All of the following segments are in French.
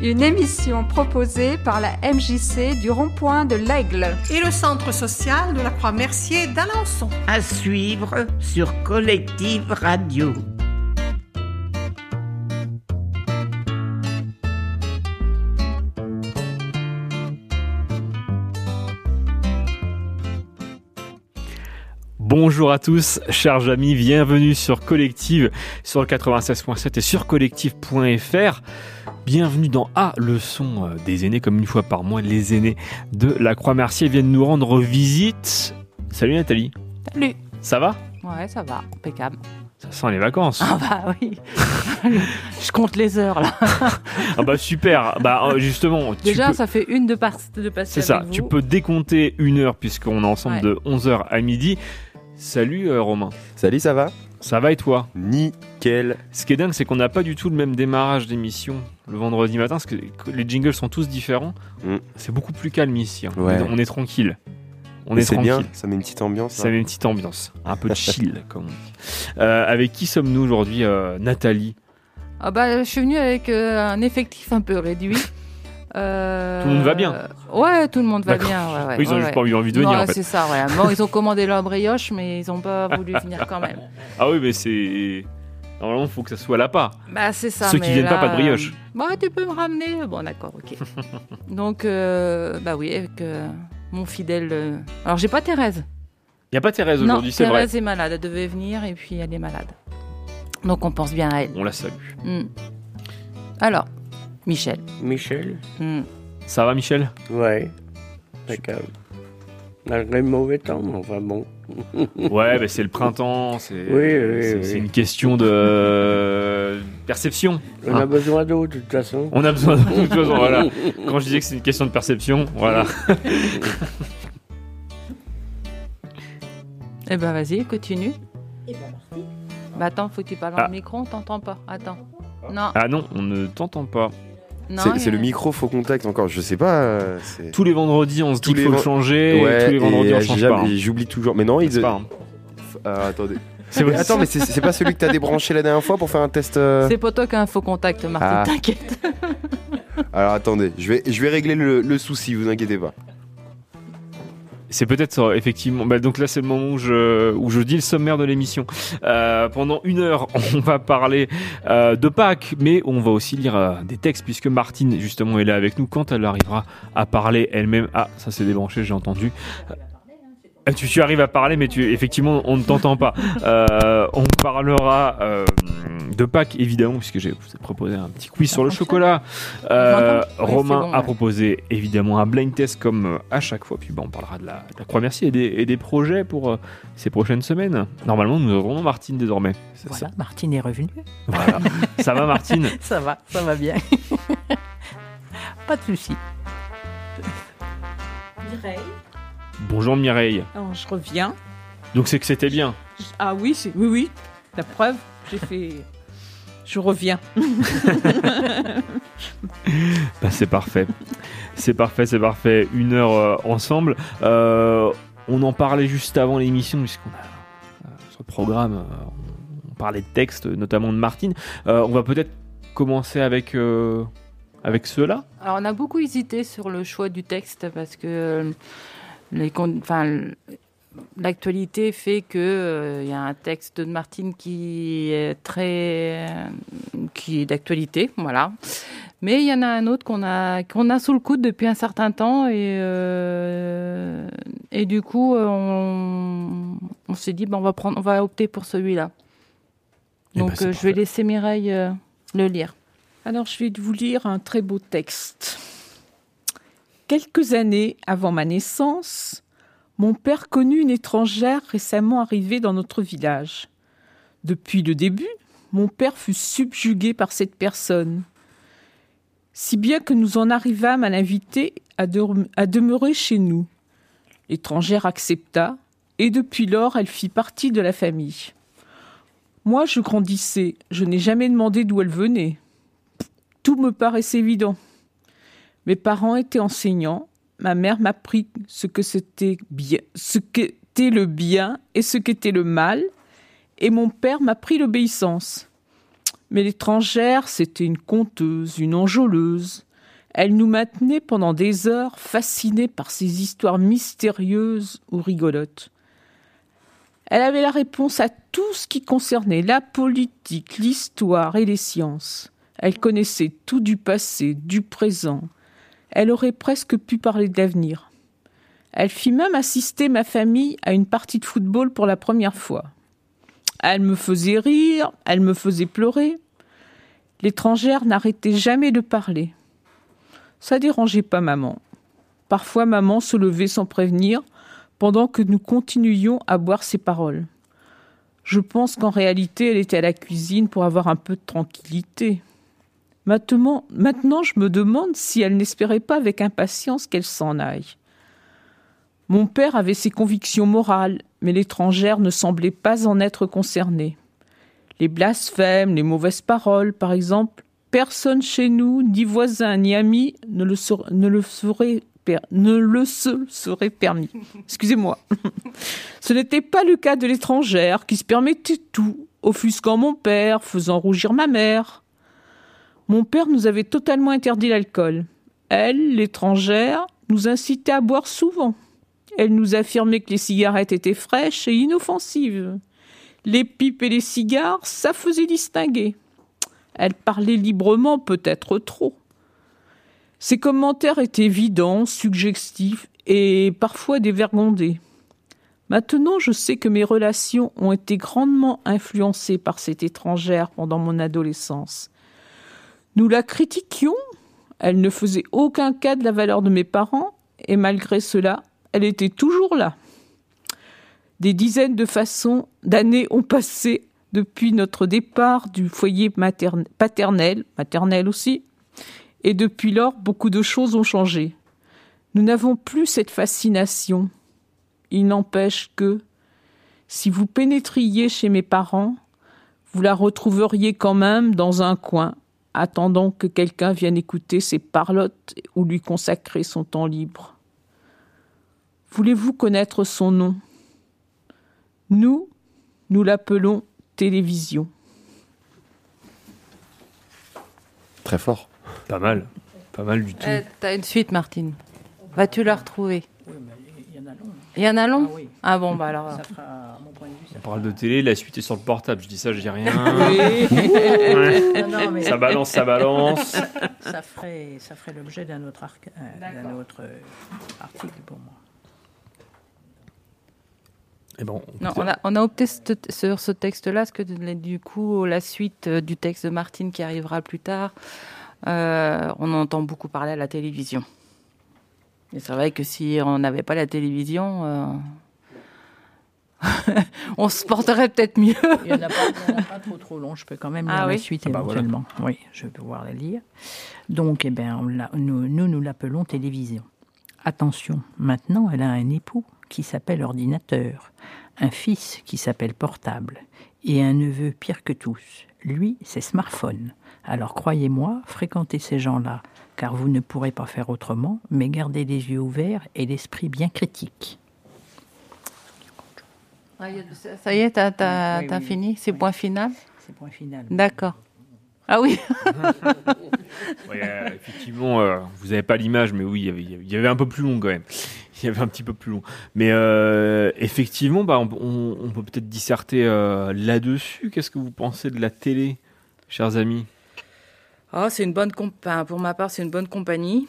une émission proposée par la MJC du rond-point de l'Aigle et le centre social de la Croix-Mercier d'Alençon. À suivre sur Collective Radio. Bonjour à tous, chers amis, bienvenue sur Collective, sur le 96.7 et sur collective.fr. Bienvenue dans A, le son euh, des aînés, comme une fois par mois, les aînés de la Croix-Mercier viennent nous rendre visite. Salut Nathalie. Salut. Ça va? Ouais, ça va, impeccable. Ça sent les vacances. Ah bah oui. Je compte les heures là. ah bah super. Bah euh, justement. Déjà, ça fait une de, par de passer. C'est ça. Tu peux décompter une heure puisqu'on est ensemble de 11h à midi. Salut euh, Romain. Salut, ça va? Ça va et toi? Nickel. Ce qui est dingue, c'est qu'on n'a pas du tout le même démarrage d'émission le vendredi matin, parce que les jingles sont tous différents. Mm. C'est beaucoup plus calme ici. Hein. On, est, tranquille. On est, c'est bien, ça met une petite ambiance. Ça met une petite ambiance, un peu de chill, comme on dit. Euh, avec qui sommes-nous aujourd'hui, euh, Nathalie? Ah bah, Je suis venue avec un effectif un peu réduit. Euh, tout le monde va bien Ouais, tout le monde va bien. ils ont juste pas eu envie de venir. c'est ça. Bon, ils ont commandé leur brioche, mais ils n'ont pas voulu venir quand même. Ah oui, mais c'est. Normalement, il faut que ça soit là-pas. Bah, c'est ça. Ceux qui viennent pas, pas de brioche. Bah, tu peux me ramener. Bon, d'accord, ok. Donc, euh, bah oui, avec euh, mon fidèle. Alors, j'ai pas Thérèse. Il n'y a pas Thérèse aujourd'hui, c'est vrai. Thérèse est malade, elle devait venir et puis elle est malade. Donc, on pense bien à elle. On la salue. Hmm. Alors, Michel. Michel hmm. Ça va, Michel? Ouais. D'accord. Malgré le mauvais temps, mais enfin bon. ouais, mais c'est le printemps, c'est oui, oui, une question de perception. On a besoin d'eau de toute façon. On a besoin d'eau de toute façon, voilà. Quand je disais que c'est une question de perception, voilà. eh ben vas-y, continue. Eh ben. Bah attends, faut que tu parles dans le ah. micro, on t'entend pas. Attends. Non. Ah non, on ne t'entend pas. C'est le micro faux contact encore, je sais pas. Euh, tous les vendredis, on se dit qu'il faut le changer. tous les vendredis, on change pas. Hein. J'oublie toujours. Mais non, ils. Pas, euh, attendez. Attends, mais c'est pas celui que t'as débranché la dernière fois pour faire un test. Euh c'est pas toi qui as un faux contact, Martin, ah. t'inquiète. Alors attendez, je vais, je vais régler le, le souci, vous inquiétez pas. C'est peut-être effectivement. Bah, donc là, c'est le moment où je, où je dis le sommaire de l'émission. Euh, pendant une heure, on va parler euh, de Pâques, mais on va aussi lire euh, des textes puisque Martine justement est là avec nous quand elle arrivera à parler elle-même. Ah, ça s'est débranché, j'ai entendu. Euh, tu, tu, arrives à parler, mais tu, effectivement, on ne t'entend pas. Euh, on parlera euh, de Pâques, évidemment, puisque j'ai proposé un petit quiz sur le chocolat. Romain a proposé, évidemment, un blind test comme à chaque fois. Puis bon, on parlera de la, Croix Merci et des, projets pour ces prochaines semaines. Normalement, nous aurons Martine désormais. Voilà, Martine est revenue. Voilà. ça va, Martine Ça va, ça va bien. pas de soucis. Mireille Bonjour Mireille. Alors, je reviens. Donc c'est que c'était bien. Ah oui, oui, oui. La preuve, j'ai fait. Je reviens. bah, c'est parfait. C'est parfait, c'est parfait. Une heure euh, ensemble. Euh, on en parlait juste avant l'émission, puisqu'on a euh, sur le programme, on parlait de texte, notamment de Martine. on va peut-être commencer avec avec ceux-là. Alors on a beaucoup hésité sur le choix du texte parce que l'actualité fait que il euh, y a un texte de Martine qui est très qui est d'actualité, voilà. Mais il y en a un autre qu'on a qu'on a sous le coude depuis un certain temps et euh, et du coup on, on s'est dit ben on va prendre on va opter pour celui-là. Eh ben, Donc euh, je vais laisser Mireille le lire. Alors je vais vous lire un très beau texte. Quelques années avant ma naissance, mon père connut une étrangère récemment arrivée dans notre village. Depuis le début, mon père fut subjugué par cette personne, si bien que nous en arrivâmes à l'inviter à, demeurer chez nous. L'étrangère accepta, et depuis lors elle fit partie de la famille. Moi je grandissais, je n'ai jamais demandé d'où elle venait. Tout me paraissait évident. Mes parents étaient enseignants. Ma mère m'a appris ce que c'était qu'était le bien et ce qu'était le mal. Et mon père m'a pris l'obéissance. Mais l'étrangère, c'était une conteuse, une enjôleuse. Elle nous maintenait pendant des heures fascinés par ces histoires mystérieuses ou rigolotes. Elle avait la réponse à tout ce qui concernait la politique, l'histoire et les sciences. Elle connaissait tout du passé, du présent. Elle aurait presque pu parler de l'avenir. Elle fit même assister ma famille à une partie de football pour la première fois. Elle me faisait rire, elle me faisait pleurer. L'étrangère n'arrêtait jamais de parler. Ça dérangeait pas maman. Parfois maman se levait sans prévenir pendant que nous continuions à boire ses paroles. Je pense qu'en réalité elle était à la cuisine pour avoir un peu de tranquillité. Maintenant, maintenant je me demande si elle n'espérait pas avec impatience qu'elle s'en aille. Mon père avait ses convictions morales, mais l'étrangère ne semblait pas en être concernée. Les blasphèmes, les mauvaises paroles, par exemple, personne chez nous, ni voisin, ni ami, ne le, ser- ne ne le se serait permis. Excusez-moi. Ce n'était pas le cas de l'étrangère qui se permettait tout, offusquant mon père, faisant rougir ma mère. Mon père nous avait totalement interdit l'alcool. Elle, l'étrangère, nous incitait à boire souvent. Elle nous affirmait que les cigarettes étaient fraîches et inoffensives. Les pipes et les cigares, ça faisait distinguer. Elle parlait librement, peut-être trop. Ses commentaires étaient évidents, suggestifs et parfois dévergondés. Maintenant, je sais que mes relations ont été grandement influencées par cette étrangère pendant mon adolescence. Nous la critiquions, elle ne faisait aucun cas de la valeur de mes parents, et malgré cela, elle était toujours là. Des dizaines de façons d'années ont passé depuis notre départ du foyer paternel, maternel aussi, et depuis lors, beaucoup de choses ont changé. Nous n'avons plus cette fascination. Il n'empêche que, si vous pénétriez chez mes parents, vous la retrouveriez quand même dans un coin, attendant que quelqu'un vienne écouter ses parlottes ou lui consacrer son temps libre. Voulez-vous connaître son nom? Nous, nous l'appelons télévision. Très fort. Pas mal. Pas mal du tout. Euh, T'as une suite, Martine. Vas-tu la retrouver? Il y en a long. Il y en a long Ah oui. Ah bon, bah alors. Ça fera, à mon point de vue, ça On parle de télé, la suite est sur le portable. Je dis ça, je dis rien. Oui. Ouais. Non, non, mais- Ça balance, ça balance. ça ferait, ça ferait l'objet d'un autre, arc- euh, autre euh, article pour moi. Et bon, Non, on a, on a opté sur ce texte-là, parce que du coup, la suite euh, du texte de Martine qui arrivera plus tard, euh, on entend beaucoup parler à la télévision. Et c'est vrai que si on n'avait pas la télévision, euh, on se porterait peut-être mieux. Il n'y en, a pas- il y en a pas trop trop long, je peux quand même lire Ah la oui suite Ah bah voilà. éventuellement. Oui, je vais pouvoir la lire. Donc, eh ben, on l'a- nous, nous, nous l'appelons télévision. Attention, maintenant elle a un époux qui s'appelle ordinateur, un fils qui s'appelle portable, et un neveu pire que tous. Lui, c'est smartphone. Alors croyez-moi, fréquentez ces gens-là, car vous ne pourrez pas faire autrement, mais gardez les yeux ouverts et l'esprit bien critique. Ça y est, t'as t'as- Oui, t'as oui, fini? C'est point final? C'est point final. D'accord. Ah oui Ouais, euh, effectivement, euh, vous n'avez pas l'image, mais oui, il y avait- il y avait- il y avait un peu plus long quand même. Il y avait un petit peu plus long. Mais euh, effectivement, bah, on, on- on peut peut-être disserter euh, là-dessus. Qu'est-ce que vous pensez de la télé, chers amis? Ah, c'est une bonne comp- enfin, pour ma part, c'est une bonne compagnie.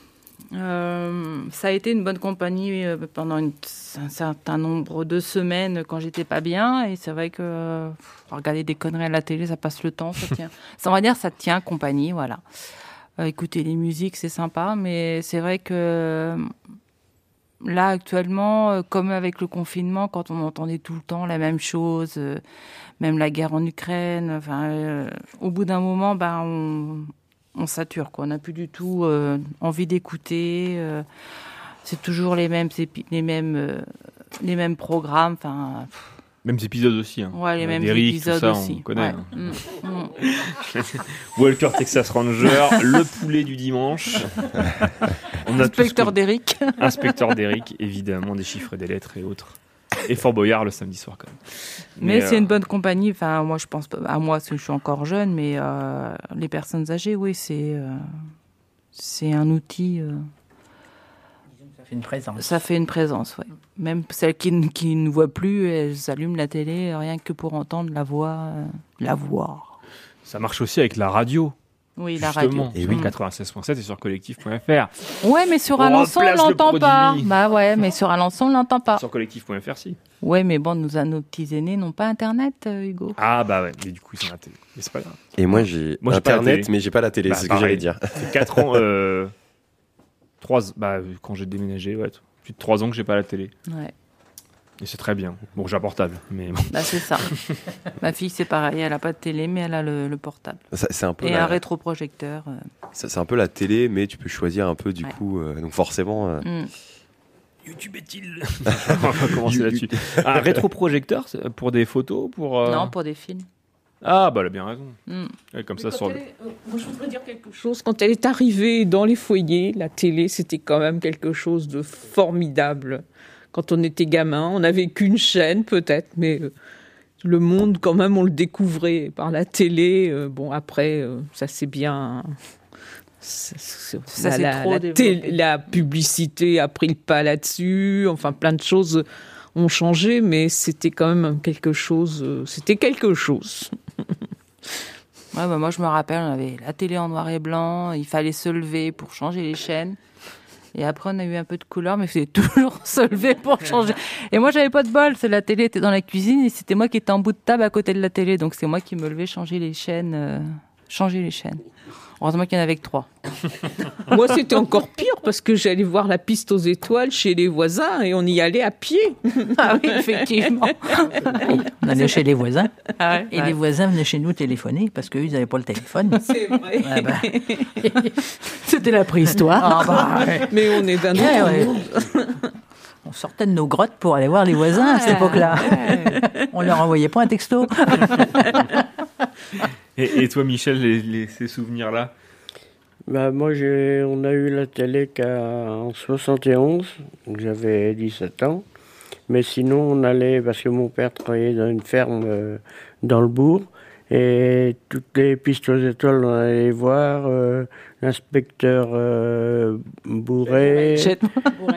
Euh, ça a été une bonne compagnie euh, pendant une- un certain nombre de semaines quand j'étais pas bien. Et c'est vrai que euh, regarder des conneries à la télé, ça passe le temps, ça tient. ça, on va dire, ça tient compagnie, voilà. Euh, écouter les musiques, c'est sympa, mais c'est vrai que là, actuellement, comme avec le confinement, quand on entendait tout le temps la même chose, euh, même la guerre en Ukraine, enfin, euh, au bout d'un moment, ben, on, on sature, quoi. On n'a plus du tout euh, envie d'écouter. euh, c'est toujours les mêmes, les mêmes, euh, les mêmes programmes. Enfin, Mêmes épisodes aussi. Hein. ouais, les mêmes épisodes ça, aussi. On connaît. Ouais. hein. Mm, mm. Walker Texas Ranger, le poulet du dimanche. On a Inspecteur d'Eric. Inspecteur d'Eric, évidemment, des chiffres et des lettres et autres. Et Fort Boyard le samedi soir quand même. Mais, c'est euh, une bonne compagnie. Enfin, moi, je pense pas à moi, parce que je suis encore jeune, mais euh, les personnes âgées, oui, c'est euh, c'est un outil. euh, Ça fait une présence. ça fait une présence, ouais. Même celles qui, qui ne voient plus, elles allument la télé rien que pour entendre la voix, euh, la voir. Ça marche aussi avec la radio. Oui, la Justement. radio. Et oui, Mm. 96.7 et sur collectif.fr. Ouais, mais sur On Alençon, on l'entend pas. Bah ouais, mais sur Alençon, on l'entend pas. Sur collectif.fr, si. Ouais, mais bon, nous, nos petits aînés n'ont pas Internet, euh, Hugo. Ah bah ouais, mais du coup, ils sont à la télé. Mais c'est pas grave. Et moi, j'ai Moi, j'ai pas la Internet, mais j'ai pas la télé, Bah, c'est ce que j'allais dire. Ça fait 4 ans, euh, 3, bah, quand j'ai déménagé, ouais, plus de 3 ans que j'ai pas la télé. Ouais, Et c'est très bien. Bon, j'ai un portable, mais bon. bah c'est ça. Ma fille, c'est pareil, elle a pas de télé, mais elle a le, le portable. Ça, C'est un peu Et la- un rétroprojecteur. euh. ça- c'est un peu la télé, mais tu peux choisir un peu du Ouais. coup. euh, donc forcément. euh, Mm. YouTube est-il On va commencer là-dessus. Un rétroprojecteur c'est pour des photos pour, euh, Non, pour des films. Ah, bah, elle a bien raison. Mm. Ouais, comme Mais ça, sur le... moi, je voudrais dire quelque chose. Quand elle est arrivée dans les foyers, la télé, c'était quand même quelque chose de formidable. Quand on était gamin, on n'avait qu'une chaîne peut-être, mais euh, le monde, quand même, on le découvrait par la télé. Euh, bon, après, euh, ça c'est bien. Ça, c'est- Ça, la- trop la la publicité a pris le pas là-dessus. Enfin, plein de choses ont changé, mais c'était quand même quelque chose. C'était quelque chose. Ouais, bah moi je me rappelle, on avait la télé en noir et blanc, il fallait se lever pour changer les chaînes. Et après, on a eu un peu de couleur, mais fallait toujours se lever pour changer. Et moi, j'avais pas de bol. C'est la télé était dans la cuisine et c'était moi qui étais en bout de table à côté de la télé. Donc, c'est moi qui me levais changer les chaînes. Changer les chaînes. Heureusement qu'il y en avait que trois. Moi, c'était encore pire parce que j'allais voir la piste aux étoiles chez les voisins et on y allait à pied. Ah oui, effectivement. On allait chez les voisins. Ah ouais, Et ouais. les voisins venaient chez nous téléphoner parce qu'eux, ils n'avaient pas le téléphone. C'est vrai. Ah bah. C'était la préhistoire. Ah bah, ouais. Mais on est d'un autre monde. On sortait de nos grottes pour aller voir les voisins à cette époque-là. Ouais. On leur envoyait pas un texto. Et, et toi, Michel, les, les- ces souvenirs-là Bah, moi, on a eu la télé qu'en 71, donc j'avais 17 ans. Mais sinon, on allait, parce que mon père travaillait dans une ferme euh, dans le bourg, et toutes les pistes aux étoiles, on allait voir euh, l'inspecteur euh, Bourré. Jette- Oui,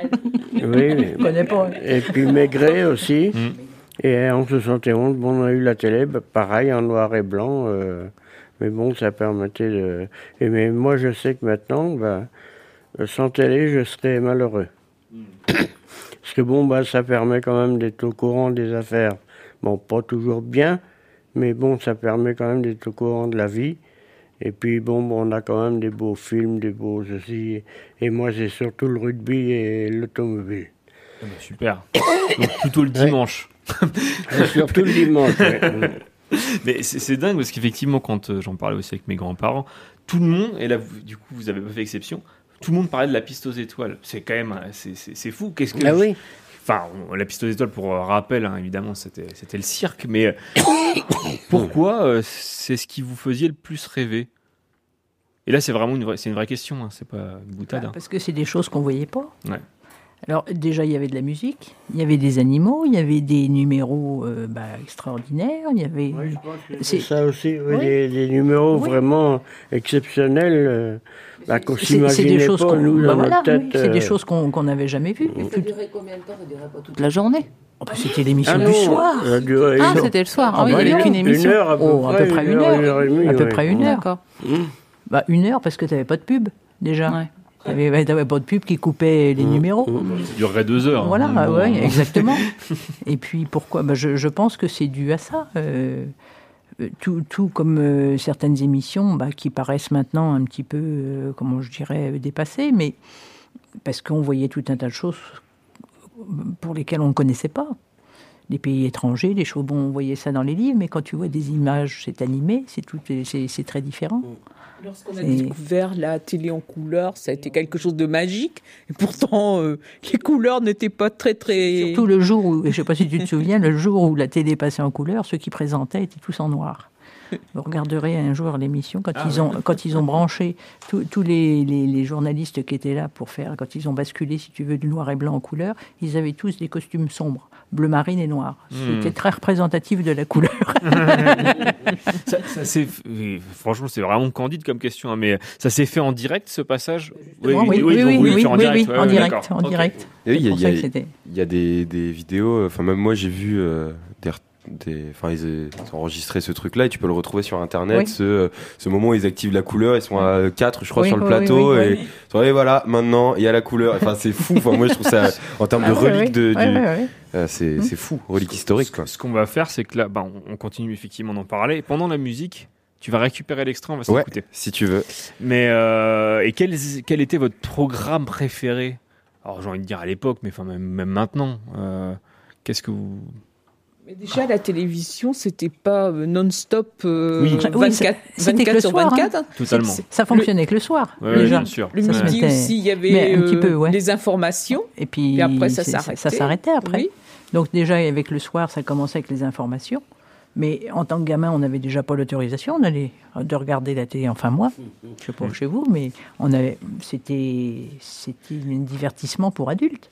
oui. Je connais pas. Et puis Maigret aussi. Mm. Et en 71, bon, on a eu la télé, bah, pareil, en noir et blanc. euh, mais bon, ça permettait de... Et mais moi, je sais que maintenant, bah, sans télé, je serais malheureux. Parce que bon, bah, ça permet quand même d'être au courant des affaires. Bon, pas toujours bien, mais bon, ça permet quand même d'être au courant de la vie. Et puis bon, bon, on a quand même des beaux films, des beaux. Et moi, c'est surtout le rugby et l'automobile. Ah bah, Super. Donc plutôt le dimanche. Surtout le dimanche. ouais. Mais c'est dingue parce qu'effectivement, quand euh, j'en parlais aussi avec mes grands-parents, tout le monde, et là, vous- du coup, vous avez pas fait exception, tout le monde parlait de la piste aux étoiles. C'est quand même, euh, c'est- fou. Qu'est-ce que Ah oui Enfin, on- la piste aux étoiles, pour euh, rappel, hein, évidemment, c'était c'était le cirque. Mais pourquoi euh, c'est ce qui vous faisait le plus rêver? Et là, c'est vraiment une vraie, c'est une vraie question. hein, c'est pas une boutade. hein. Parce que c'est des choses qu'on voyait pas. Ouais. Alors déjà, il y avait de la musique, il y avait des animaux, il y avait des numéros euh, bah, extraordinaires, il y avait... C'est- ça aussi, oui, Oui. des, des numéros Oui. vraiment exceptionnels euh, bah, qu'on c'est- des s'imaginait choses pas, qu'on nous, bah dans voilà, notre tête. oui, c'est des choses qu'on qu'on n'avait jamais vues. Ça durait combien de temps Ça durait pas toute la journée Oh, bah, C'était l'émission Ah du non, soir. Ah, c'était le soir. Ah Ah oui, il n'y avait qu'une émission. Une heure à peu Oh, à près. peu près une une heure, heure. une. À peu ouais. près une heure. D'accord. Bah, une heure parce que tu n'avais pas de pub déjà. Ouais. Tu n'avais pas de pub qui coupait les numéros. Ça durerait deux heures. hein. Voilà, ouais, bon. exactement. Et puis pourquoi? Bah, je, je pense que c'est dû à ça. Euh, tout, tout comme euh, certaines émissions bah, qui paraissent maintenant un petit peu, euh, comment je dirais, dépassées, mais parce qu'on voyait tout un tas de choses pour lesquelles on ne connaissait pas. Les pays étrangers, les choses, bon, on voyait ça dans les livres, mais quand tu vois des images, c'est animé, c'est tout, c'est c'est très différent. Lorsqu'on a découvert la télé en couleur, ça a été quelque chose de magique. Et pourtant, euh, les couleurs n'étaient pas très très. Surtout le jour où, je ne sais pas si tu te souviens, le jour où la télé passait en couleur, ceux qui présentaient étaient tous en noir. Vous regarderez un jour l'émission quand Ah ils ont quand ils ont branché tous tous les, les, les journalistes qui étaient là pour faire quand ils ont basculé si tu veux du noir et blanc en couleur, ils avaient tous des costumes sombres, bleu marine et noir. Hmm. C'était très représentatif de la couleur. Ça, ça s'est- oui, franchement, c'est vraiment candide comme question, hein, mais ça s'est fait en direct ce passage? Oui, oui, oui, oui, en oui, direct. en direct, en direct. Il y a- y c'était- des, des vidéos, enfin même moi j'ai vu euh, des, des- enfin ils, euh, ils ont enregistré ce truc là et tu peux le retrouver sur internet, Oui. ce, euh, ce moment où ils activent la couleur, ils sont à 4 je crois Oui, sur le oui, plateau oui, oui, et oui. ils sont, et voilà maintenant il y a la couleur, enfin c'est fou, enfin moi je trouve ça en termes de Ah, ouais, relique de, du-. Euh, c'est Hmm. c'est fou, relique historique quoi. Ce qu'on va faire, c'est que là, bah, on, on continue effectivement d'en parler. Et pendant la musique, tu vas récupérer l'extrait, on va Ouais, s'écouter. si tu veux. Mais euh, et quel, quel était votre programme préféré? Alors j'ai envie de dire à l'époque, mais enfin même, même maintenant. euh, Qu'est-ce que vous Mais déjà, la télévision, c'était pas non-stop euh, Oui. 24, Oui, c'est- c'était 24 que le sur soir, 24. hein. Totalement. C'est- Ça fonctionnait que le soir. Ouais, déjà. bien sûr. Le midi aussi, il y avait Mais un petit peu, ouais. les informations. Et puis, Puis après, ça s'arrêtait. Ça s'arrêtait après. Oui. Donc déjà, avec le soir, ça commençait avec les informations. Mais en tant que gamin, on n'avait déjà pas l'autorisation d'aller de regarder la télé. Enfin moi, je sais pas chez vous, mais on avait, c'était, c'était un divertissement pour adultes.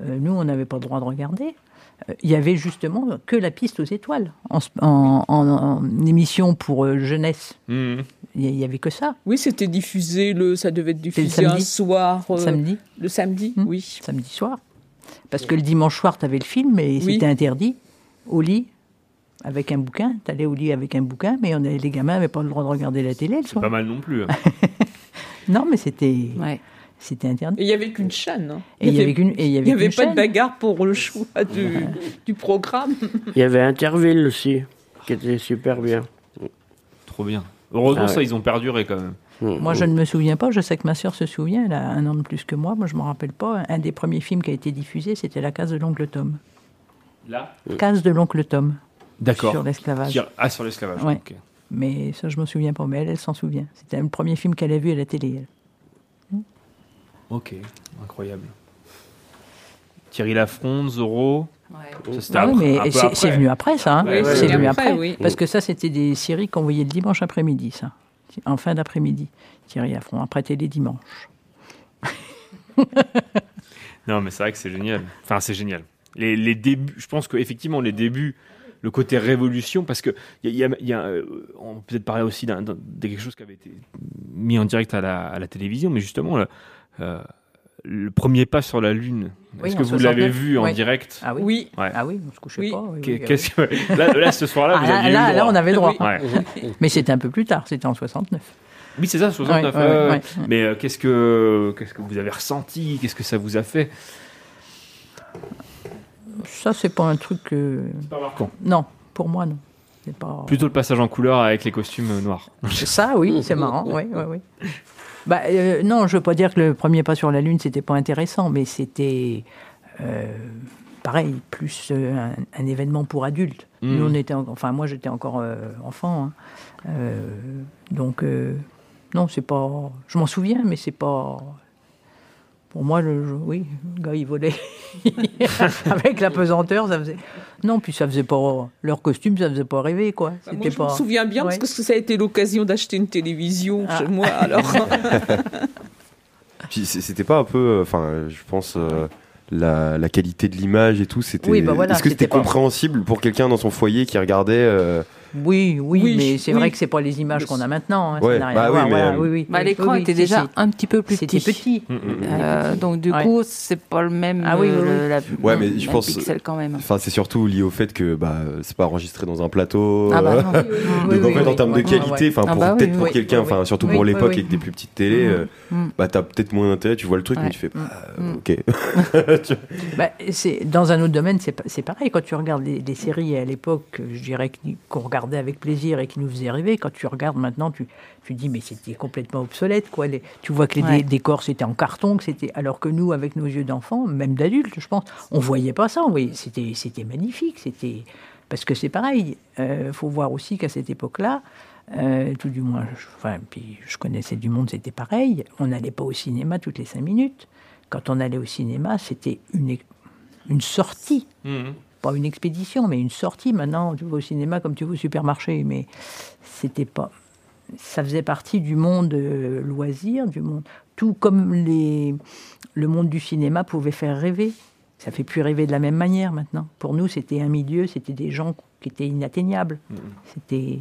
Euh, nous, on n'avait pas le droit de regarder. Euh, Il y avait justement que la piste aux étoiles en, sp- en- en- en émission pour euh, jeunesse. Mhm. Il y- il y avait que ça. Oui, c'était diffusé, le, ça devait être diffusé un samedi. soir. euh, Samedi, Le samedi, Hmm. oui. samedi soir. Parce que le dimanche soir, tu avais le film, mais Oui. c'était interdit. Au lit, avec un bouquin. Tu allais au lit avec un bouquin, mais on avait, les gamins n'avaient pas le droit de regarder la télé le C'est soir. pas mal non plus. hein. Non, mais c'était Ouais. c'était interdit. Et il n'y avait qu'une chaîne. hein. Et il y avait qu'une et il y il avait n'y avait qu'une pas de bagarre pour le choix du, du programme. Il y avait Interville aussi, qui était super bien. Trop bien. Heureusement, Ah ça, ils ont perduré quand même. Moi, je ne me souviens pas. Je sais que ma sœur se souvient. Elle a un an de plus que moi. Moi, je me rappelle pas. Un des premiers films qui a été diffusé, c'était La case de l'oncle Tom. Là Case de l'oncle Tom. D'accord. Sur l'esclavage. Ah, sur l'esclavage. Ouais. ok. Mais ça, je me souviens pas. Mais elle, elle s'en souvient. C'était le premier film qu'elle a vu à la télé. elle. Ok, incroyable. Thierry Lafronde, Zorro. C'était Ah c'est venu après, ça. hein. Ouais, ouais, c'est ouais. venu Après, après. oui. Parce que ça, c'était des séries qu'on voyait le dimanche après-midi, ça. En fin d'après-midi. Thierry Affront, après télé dimanche. Non, mais c'est vrai que c'est génial. Enfin, c'est génial. Les, les débuts, je pense qu'effectivement, les débuts, le côté révolution, parce que y a, y a- euh, on peut peut-être parler aussi d'un- de quelque chose qui avait été mis en direct à la, à la télévision, mais justement, euh, le premier pas sur la Lune. Oui, Est-ce que vous l'avez 69, vu en oui. direct Ah oui Oui. Ouais. Ah oui, on se couchait Oui. pas. Qu'est-ce que là, là, ce soir-là, vous Ah, aviez eu là, le là, on avait le droit. Ouais. Mais c'était un peu plus tard, c'était en 69. Oui, c'est ça, 69. Ouais, ouais, ouais, ouais. ouais. Mais euh, qu'est-ce que qu'est-ce que vous avez ressenti? Qu'est-ce que ça vous a fait? Ça, c'est pas un truc. euh, Pas marquant. Non, pour moi, non. C'est pas. Plutôt le passage en couleur avec les costumes euh, noirs. Ça, oui, c'est marrant. Oui, oui, oui. Bah, euh, non, je veux pas dire que le premier pas sur la Lune, c'était pas intéressant, mais c'était. euh, pareil, plus euh, un, un événement pour adultes. Mm. Nous, on était. en- Enfin, moi, j'étais encore euh, enfant. hein. Donc, non, c'est pas. Je m'en souviens, mais c'est pas. Pour moi, le, oui, le gars, il volait avec la pesanteur, ça faisait. Non, puis ça faisait pas. Leur costume, ça faisait pas rêver, quoi. Bah, C'était moi, je pas. me souviens bien parce que ça a été l'occasion d'acheter une télévision Ah. chez moi. Alors, Puis c'était pas un peu, euh, enfin, euh, je pense, euh, la, la qualité de l'image et tout, c'était. Oui, bah voilà, Est-ce que c'était compréhensible pour quelqu'un dans son foyer qui regardait euh, Oui, oui, Oui, mais c'est oui. vrai que c'est pas les images qu'on a maintenant. hein, Ouais, ça bah à oui, voir. mais, voilà, euh, oui, oui. Bah, Oui, L'écran oui, était déjà un petit peu plus C'était petit. petit. Mm, mm, mm. Euh, donc du Ouais. coup, c'est pas le même. Ah oui, oui, euh, la- Ouais, mais je pense- pixel quand même. Enfin, c'est surtout lié au fait que bah, c'est pas enregistré dans un plateau. Ah bah non. Donc en fait, en termes de ouais, qualité, enfin Ah bah peut-être pour quelqu'un, enfin surtout pour l'époque avec des plus petites télés, bah t'as peut-être moins d'intérêt, tu vois le truc, mais tu fais ah, ok. C'est dans un autre domaine, c'est pareil. Quand tu regardes les, les séries à l'époque, je dirais qu'on regardait avec plaisir et qui nous faisaient rêver. Quand tu regardes maintenant, tu tu dis mais c'était complètement obsolète quoi. Les- tu vois que les Ouais. décors c'était en carton, que c'était alors que nous avec nos yeux d'enfants, même d'adultes, je pense, on voyait pas ça. On voyait c'était c'était magnifique. C'était parce que c'est pareil. Il faut voir aussi qu'à cette époque-là. euh, tout du moins, je, enfin, puis je connaissais du monde, c'était pareil. On n'allait pas au cinéma toutes les cinq minutes. Quand on allait au cinéma, c'était une, une sortie. Mhm. Pas une expédition, mais une sortie. Maintenant, tu vas au cinéma comme tu vas au supermarché, mais c'était pas. Ça faisait partie du monde euh, loisir, du monde. Tout comme les, le monde du cinéma pouvait faire rêver. Ça fait plus rêver de la même manière maintenant. Pour nous, c'était un milieu, c'était des gens qui étaient inatteignables. C'était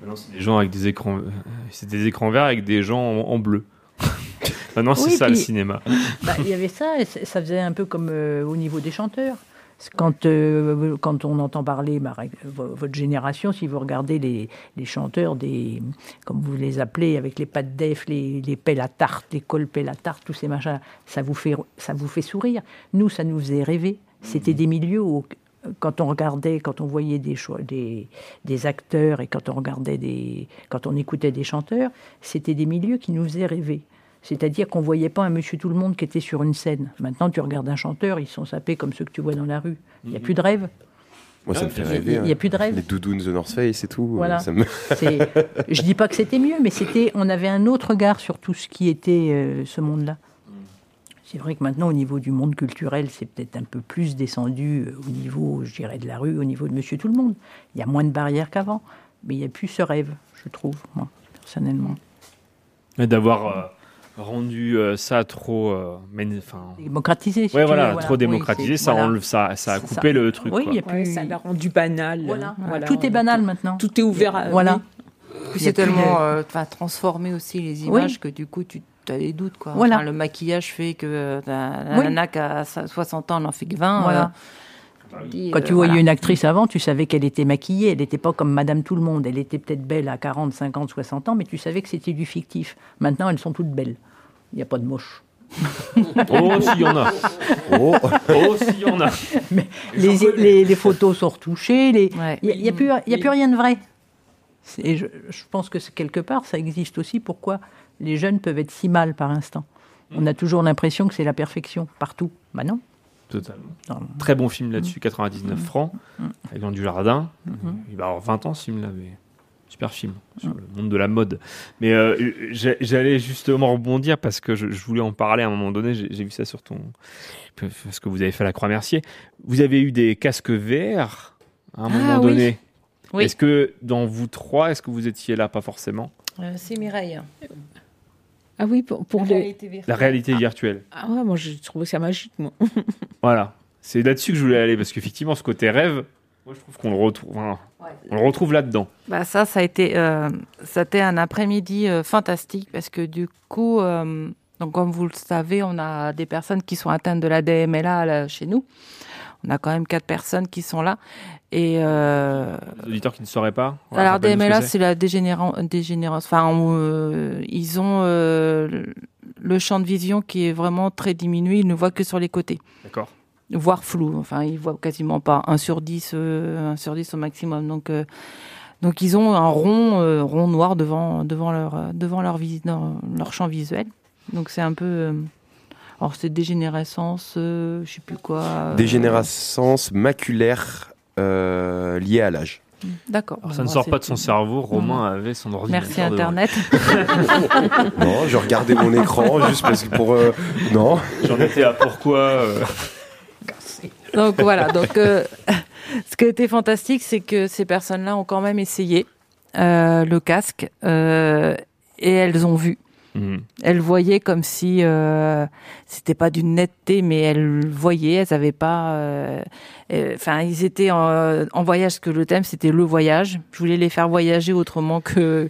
Maintenant, c'est des gens avec des écrans. euh, C'est des écrans verts avec des gens en, en bleu. Maintenant, c'est Oui, ça le cinéma. Bah, il y avait ça, et ça faisait un peu comme euh, au niveau des chanteurs. Quand, euh, quand on entend parler, bah, vo- votre génération, si vous regardez les, les chanteurs, des, comme vous les appelez, avec les pattes d'EF, les, les pelles à tarte, les cols pelles à tarte, tous ces machins, ça vous fait, ça vous fait sourire. Nous, ça nous faisait rêver. C'était des milieux où, quand on regardait, quand on voyait des, des, des acteurs et quand on regardait des, quand on écoutait des chanteurs, c'était des milieux qui nous faisaient rêver. C'est-à-dire qu'on voyait pas un monsieur tout le monde qui était sur une scène. Maintenant, tu regardes un chanteur, ils sont sapés comme ceux que tu vois dans la rue. Il n'y a plus de rêve. Moi, ça me fait Il y a- rêver. il y a hein. plus de rêve. Les doudounes The North Face et tout. Voilà. Ça me... Je dis pas que c'était mieux, mais c'était, on avait un autre regard sur tout ce qui était euh, ce monde-là. C'est vrai que maintenant, au niveau du monde culturel, c'est peut-être un peu plus descendu euh, au niveau, je dirais, de la rue, au niveau de Monsieur Tout le Monde. Il y a moins de barrières qu'avant, mais il n'y a plus ce rêve, je trouve, moi, personnellement. Et D'avoir euh, rendu euh, ça trop. euh, Démocratisé. si ouais, voilà, trop démocratisé, ça, voilà. enlève- ça, ça a coupé ça. le truc. Oui, y a plus- Ouais, ça l'a rendu banal. Voilà. Voilà. Tout est banal maintenant. Tout est ouvert à. Voilà. c'est tellement euh, enfin, transformé aussi les Oui. images que du coup tu as des doutes. Quoi. Voilà. Enfin, le maquillage fait que euh, la, Oui. nana qui a sa- 60 ans, elle en fait que 20. Voilà. Euh, Quand euh, tu voyais voilà. une actrice avant, tu savais qu'elle était maquillée. Elle n'était pas comme Madame Tout le Monde. Elle était peut-être belle à 40, 50, 60 ans, mais tu savais que c'était du fictif. Maintenant, elles sont toutes belles. Il n'y a pas de moche. Oh, s'il y en a. Oh. Oh, s'il y en a. Les, les- les photos sont retouchées. Ouais. Il n'y a, plus- il y a plus rien de vrai. Et je, je pense que quelque part, ça existe aussi. Pourquoi les jeunes peuvent être si mal par instant On a toujours l'impression que c'est la perfection partout. Bah non. Totalement. Non. Très bon film là-dessus, 99 francs, avec Jean Dujardin. Il va avoir 20 ans ce film-là, mais super film sur le monde de la mode. Mais euh, j'allais justement rebondir parce que je, je voulais en parler à un moment donné. J'ai vu ça sur ton. Ce que vous avez fait à la Croix-Mercier. Vous avez eu des casques VR à un Ah, moment oui. donné. Oui. Est-ce que dans vous trois, est-ce que vous étiez là? Pas forcément. Euh, c'est Mireille. Ah oui, pour, pour La les- réalité virtuelle. La réalité virtuelle. Ah ouais, moi j'ai trouvé ça magique, moi. Voilà. C'est là-dessus que je voulais aller parce qu'effectivement, ce côté rêve, moi je trouve qu'on le retrouve. enfin, On le retrouve là-dedans. Bah ça, ça a été, euh, c'était un après-midi euh, fantastique parce que du coup, euh, donc comme vous le savez, on a des personnes qui sont atteintes de la DMLA là, chez nous. On a quand même quatre personnes qui sont là. Et euh, Les auditeurs qui ne sauraient pas. alors DMLA, c'est. la dégénéran- dégénérance. Enfin, on, euh, ils ont euh, le champ de vision qui est vraiment très diminué. Ils ne voient que sur les côtés D'accord. voire flou. Enfin, ils voient quasiment pas. 1 sur 10, euh, 1 sur 10 au maximum. Donc, euh, donc ils ont un rond, euh, rond noir devant, devant, leur, euh, devant leur, vis- leur, leur champ visuel. Donc c'est un peu... alors c'est dégénérescence, euh, je sais plus quoi. euh, Dégénérescence maculaire euh, liée à l'âge. D'accord. Ça ne sort pas de son cerveau. Romain avait son ordinateur. Merci. Internet. Non, je regardais mon écran juste parce que pour. euh, Non. J'en étais à pourquoi. euh, Donc voilà, donc euh, ce qui a été fantastique, c'est que ces personnes-là ont quand même essayé euh, le casque euh, et elles ont vu. Mhm. Elles voyaient comme si euh, c'était pas d'une netteté, mais elles voyaient, elles avaient pas. euh, euh, Enfin, ils étaient en, en voyage, parce que le thème c'était le voyage. Je voulais les faire voyager autrement que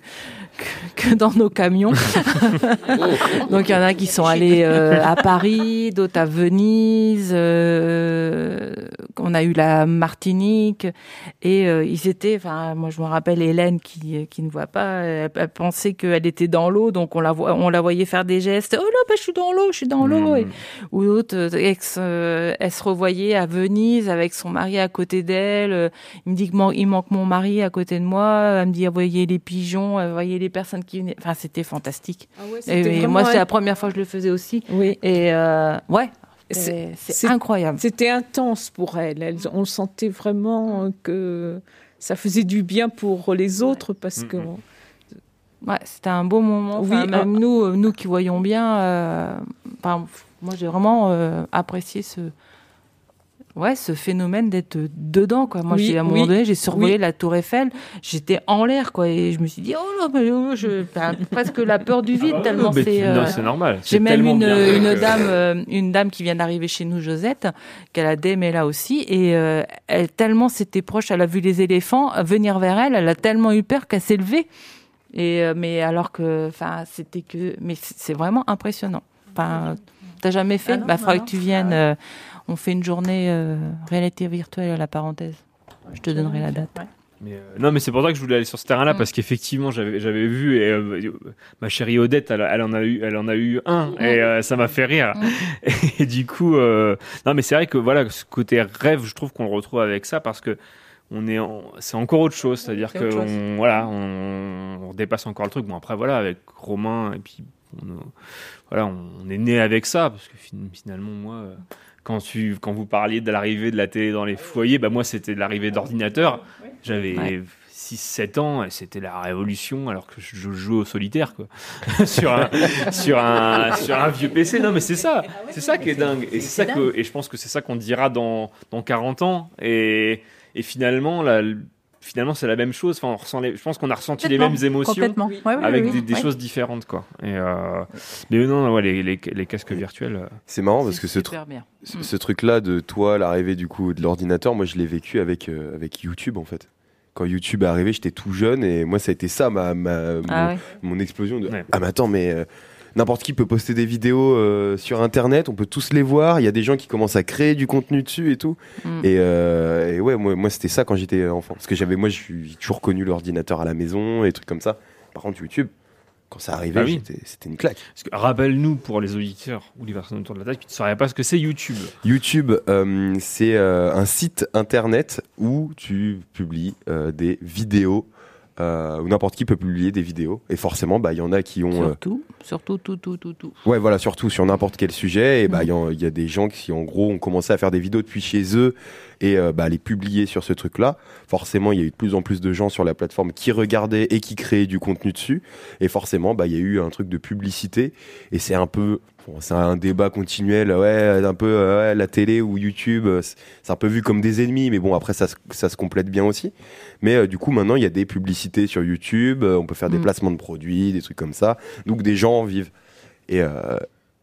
que, que dans nos camions. Donc il y en a qui sont allés euh, à Paris, d'autres à Venise. euh, on a eu la Martinique et euh, ils étaient. Enfin, moi je me rappelle Hélène qui qui ne voit pas. Elle, elle pensait qu'elle était dans l'eau, donc on la on la voyait faire des gestes. Oh là, bah, je suis dans l'eau, je suis dans l'eau. Et- Ou ex, euh, elle se revoyait à Venise avec son mari à côté d'elle. Il me dit que man- il manque mon mari à côté de moi. Elle me dit, elle voyait les pigeons, elle voyait les personnes qui venaient. Enfin, c'était fantastique. Ah ouais, Et, moi, c'est la première fois que je le faisais aussi. Oui. Et euh, ouais, C'est- incroyable. C'était intense pour elle. Elles- on sentait vraiment euh, que ça faisait du bien pour les autres parce que Mhm. Ouais, c'était un beau moment. Oui, Enfin, même nous, euh, nous qui voyons bien, euh, enfin, moi j'ai vraiment euh, apprécié ce, ouais, ce phénomène d'être dedans, quoi. Moi, Oui, j'ai, à un moment oui, donné, j'ai survolé oui. la Tour Eiffel, j'étais en l'air, quoi, et je me suis dit, oh là, mais, oh, je, enfin, presque la peur du vide, tellement Mais c'est. tu- euh, non, c'est normal. J'ai même tellement une, une que- dame, euh, une dame qui vient d'arriver chez nous, Josette, qu'elle a DMé là aussi, et euh, elle tellement c'était proche, elle a vu les éléphants venir vers elle, elle a tellement eu peur qu'elle s'est levée. Et euh, mais alors que, enfin, c'était que, mais c'est vraiment impressionnant. Enfin, t'as jamais fait? Ah non, Bah, non, faudrait non. que tu viennes. euh, on fait une journée euh, réalité virtuelle à la parenthèse. Je te donnerai la date. Mais, euh, non, mais c'est pour ça que je voulais aller sur ce terrain-là Mm. parce qu'effectivement, j'avais j'avais vu et euh, ma chérie Odette, elle, elle en a eu, elle en a eu un Mm. et euh, ça m'a fait rire. Et du coup, euh, non, mais c'est vrai que voilà, ce côté rêve, je trouve qu'on le retrouve avec ça parce que on est, en- c'est encore autre chose, c'est-à-dire C'est que on, voilà, on, on dépasse encore le truc. Bon après voilà, avec Romain et puis on, voilà, on est né avec ça parce que fin- finalement moi. Quand, tu, quand vous parliez de l'arrivée de la télé dans les foyers, bah moi c'était l'arrivée d'ordinateur. J'avais Ouais. 6-7 ans et c'était la révolution alors que je jouais au solitaire quoi. sur, un, sur, un, sur un vieux PC. Non mais c'est ça, c'est ça qui est dingue. Et, c'est ça que, et je pense que c'est ça qu'on dira dans, dans 40 ans. Et, et finalement, là, finalement c'est la même chose. Enfin, on ressent les- je pense qu'on a ressenti les mêmes émotions avec oui, des, choses différentes quoi. Et euh, mais non, ouais, les, les, les casques virtuels. euh, C'est marrant parce que ce, tru- bien. ce, ce truc-là de toi, l'arrivée du coup de l'ordinateur, moi je l'ai vécu avec, euh, avec YouTube en fait. Quand YouTube est arrivé, j'étais tout jeune et moi ça a été ça ma, ma- Ah mon, ouais. mon explosion de Ouais. ah mais attends mais euh, n'importe qui peut poster des vidéos euh, sur internet, on peut tous les voir, il y a des gens qui commencent à créer du contenu dessus et tout. Mm. Et, euh, et ouais moi, moi c'était ça quand j'étais enfant parce que j'avais moi j'ai toujours connu l'ordinateur à la maison et des trucs comme ça. Par contre YouTube quand ça arrivait, Ah oui. c'était une claque. parce que rappelle-nous pour les auditeurs ou les personnes autour de la table qui ne sauraient pas ce que c'est YouTube. YouTube, euh, c'est euh, un site internet où tu publies euh, des vidéos, euh, où n'importe qui peut publier des vidéos. Et forcément, bah, il y en a qui ont... euh, Surtout, surtout, tout, tout, tout, tout. ouais, voilà, surtout sur n'importe quel sujet. Et bah, il y, en- il y a des gens qui, en gros, ont commencé à faire des vidéos depuis chez eux et euh, bah, les publier sur ce truc-là. Forcément, il y a eu de plus en plus de gens sur la plateforme qui regardaient et qui créaient du contenu dessus. Et forcément, bah, il y a eu un truc de publicité. Et c'est un peu... bon, c'est un débat continuel, ouais, un peu euh, ouais, la télé ou YouTube, euh, c'est un peu vu comme des ennemis, mais bon, après, ça, se- ça se complète bien aussi. Mais euh, du coup, maintenant, il y a des publicités sur YouTube, on peut faire des Mm. placements de produits, des trucs comme ça. Donc, des gens en vivent. Et, euh,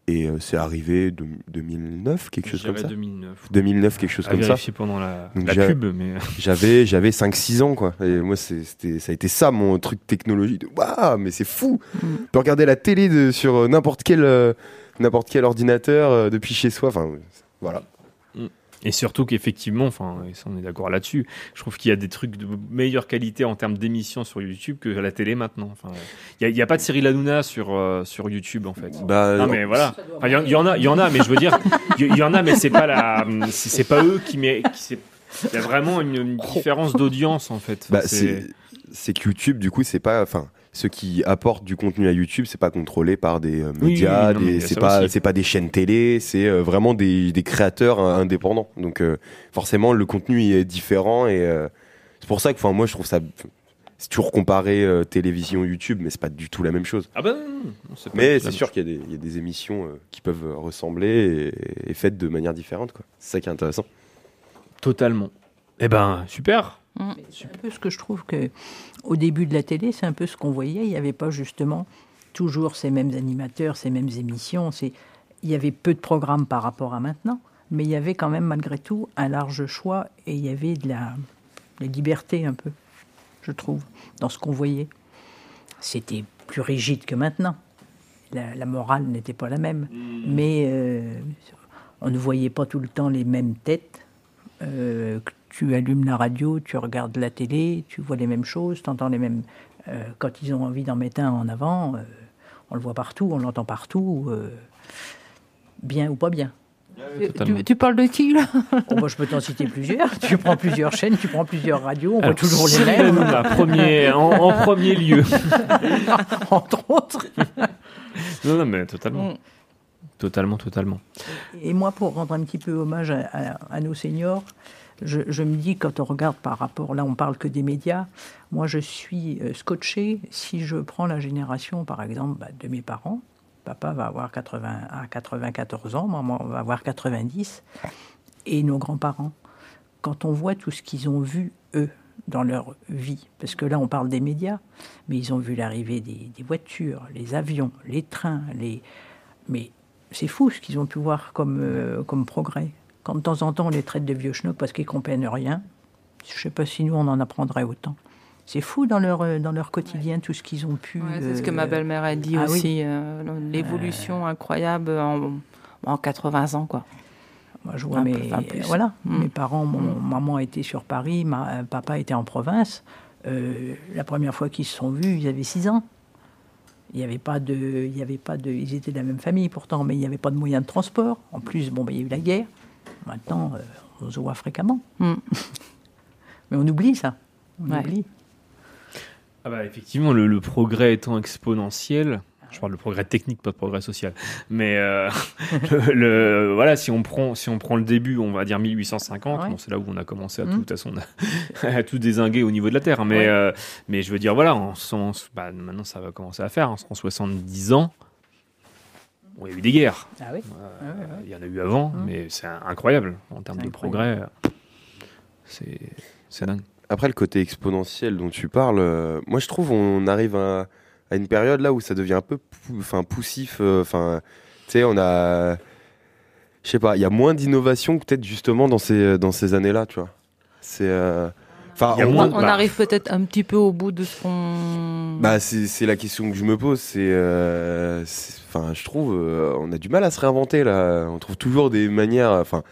et euh, c'est arrivé de, 2009, quelque chose comme ça. 2009. 2009, quelque chose À comme ça. pendant la, Donc la pub, mais J'avais j'avais 5-6 ans quoi. Et moi c'était ça a été ça mon truc technologie. Waouh, mais c'est fou. Mm. On peut regarder la télé de, sur n'importe quel euh, n'importe quel ordinateur euh, depuis chez soi. Enfin voilà. Et surtout qu'effectivement, enfin, et ça, on est d'accord là-dessus, je trouve qu'il y a des trucs de meilleure qualité en termes d'émissions sur YouTube que à la télé maintenant. Enfin, il n'y a, il y a pas de Cyril Hanouna sur, euh, sur YouTube en fait. Bah Non mais voilà. Enfin, Il y, en- il y en a, il y en a, mais je veux dire, il y, en a, mais c'est pas la, c'est c'est pas eux qui met, qui il y a vraiment une, une différence d'audience en fait. Enfin, Bah, c'est c'est que YouTube du coup c'est pas enfin ceux qui apportent du contenu à YouTube c'est pas contrôlé par des euh, Oui, médias, oui, a c'est pas aussi. c'est pas des chaînes télé, c'est euh, vraiment des, des créateurs euh, indépendants. Donc forcément le contenu est différent et c'est pour ça que enfin moi je trouve ça c'est toujours comparé télévision YouTube mais c'est pas du tout la même chose. Ah bah non, pas Mais c'est sûr qu'il y, a des- il y a des émissions qui peuvent ressembler et, et faites de manière différente quoi. C'est ça qui est intéressant. Totalement. Eh ben super. C'est un peu ce que je trouve que au début de la télé, c'est un peu ce qu'on voyait. Il n'y avait pas justement toujours ces mêmes animateurs, ces mêmes émissions. C'est il y avait peu de programmes par rapport à maintenant, mais il y avait quand même malgré tout un large choix et il y avait de la, de la liberté un peu, je trouve, dans ce qu'on voyait. C'était plus rigide que maintenant. La, la morale n'était pas la même, mais euh, on ne voyait pas tout le temps les mêmes têtes. Euh, tu allumes la radio, tu regardes la télé, tu vois les mêmes choses, tu entends les mêmes. euh, quand ils ont envie d'en mettre un en avant, euh, on le voit partout, on l'entend partout, euh, bien ou pas bien. Totalement. Tu, tu parles de qui là? Oh, bah, je peux t'en citer plusieurs. Tu prends plusieurs chaînes, tu prends plusieurs radios, on voit toujours les mêmes, premier, en, en premier lieu. entre autres. Non, non, mais totalement. Mm. Totalement, totalement. Et moi, pour rendre un petit peu hommage à, nos seniors, je, me dis, quand on regarde par rapport, là on parle que des médias, moi je suis euh, scotché, si je prends la génération par exemple bah, de mes parents, papa va avoir 80, à 94 ans, maman va avoir 90, et nos grands-parents, quand on voit tout ce qu'ils ont vu, eux, dans leur vie, parce que là on parle des médias, mais ils ont vu l'arrivée des, voitures, les avions, les trains, les... c'est fou ce qu'ils ont pu voir comme, euh, comme progrès. Quand de temps en temps on les traite de vieux schnocks parce qu'ils comprennent rien, je sais pas si nous on en apprendrait autant. C'est fou dans leur, euh, dans leur quotidien tout ce qu'ils ont pu. Ouais, c'est ce que euh, ma belle-mère a dit ah aussi. L'évolution incroyable en, en 80 ans, quoi. Moi, je vois mes, peu, voilà, Mm. mes parents, mon maman était sur Paris, ma, papa était en province. Euh, la première fois qu'ils se sont vus, ils avaient 6 ans. Il n'y avait pas de, il y avait pas de, ils étaient de la même famille pourtant, mais il n'y avait pas de moyens de transport. En plus, bon, ben, il y a eu la guerre. Maintenant, euh, on se voit fréquemment. Mm. Mais on oublie ça. On Ouais. oublie. Ah bah effectivement, le, le progrès étant exponentiel, je parle de progrès technique, pas de progrès social, mais euh, le, le- voilà, si on prend si on prend le début, on va dire 1850, Ouais. bon, c'est là où on a commencé à Mm. tout, de toute façon, on a- à tout désinguer au niveau de la terre, mais Ouais. euh, mais je veux dire voilà, en 100 bah, maintenant ça va commencer à faire, en 170 ans, bon, il y a eu des guerres, Ah oui. Euh, il y en a eu avant, Mm. mais c'est incroyable en termes de progrès, c'est c'est dingue. Après, le côté exponentiel dont tu parles, euh, moi je trouve on arrive à, à une période là où ça devient un peu enfin, poussif. euh, Enfin, tu sais, on a. Je sais pas, il y a moins d'innovation peut-être justement dans ces, dans ces années-là, tu vois. C'est. Enfin, on- moins- On bah. arrive peut-être un petit peu au bout de ce qu'on. Bah, c'est c'est la question que je me pose. C'est, euh, enfin, je trouve, euh, on a du mal à se réinventer là. On trouve toujours des manières. Enfin,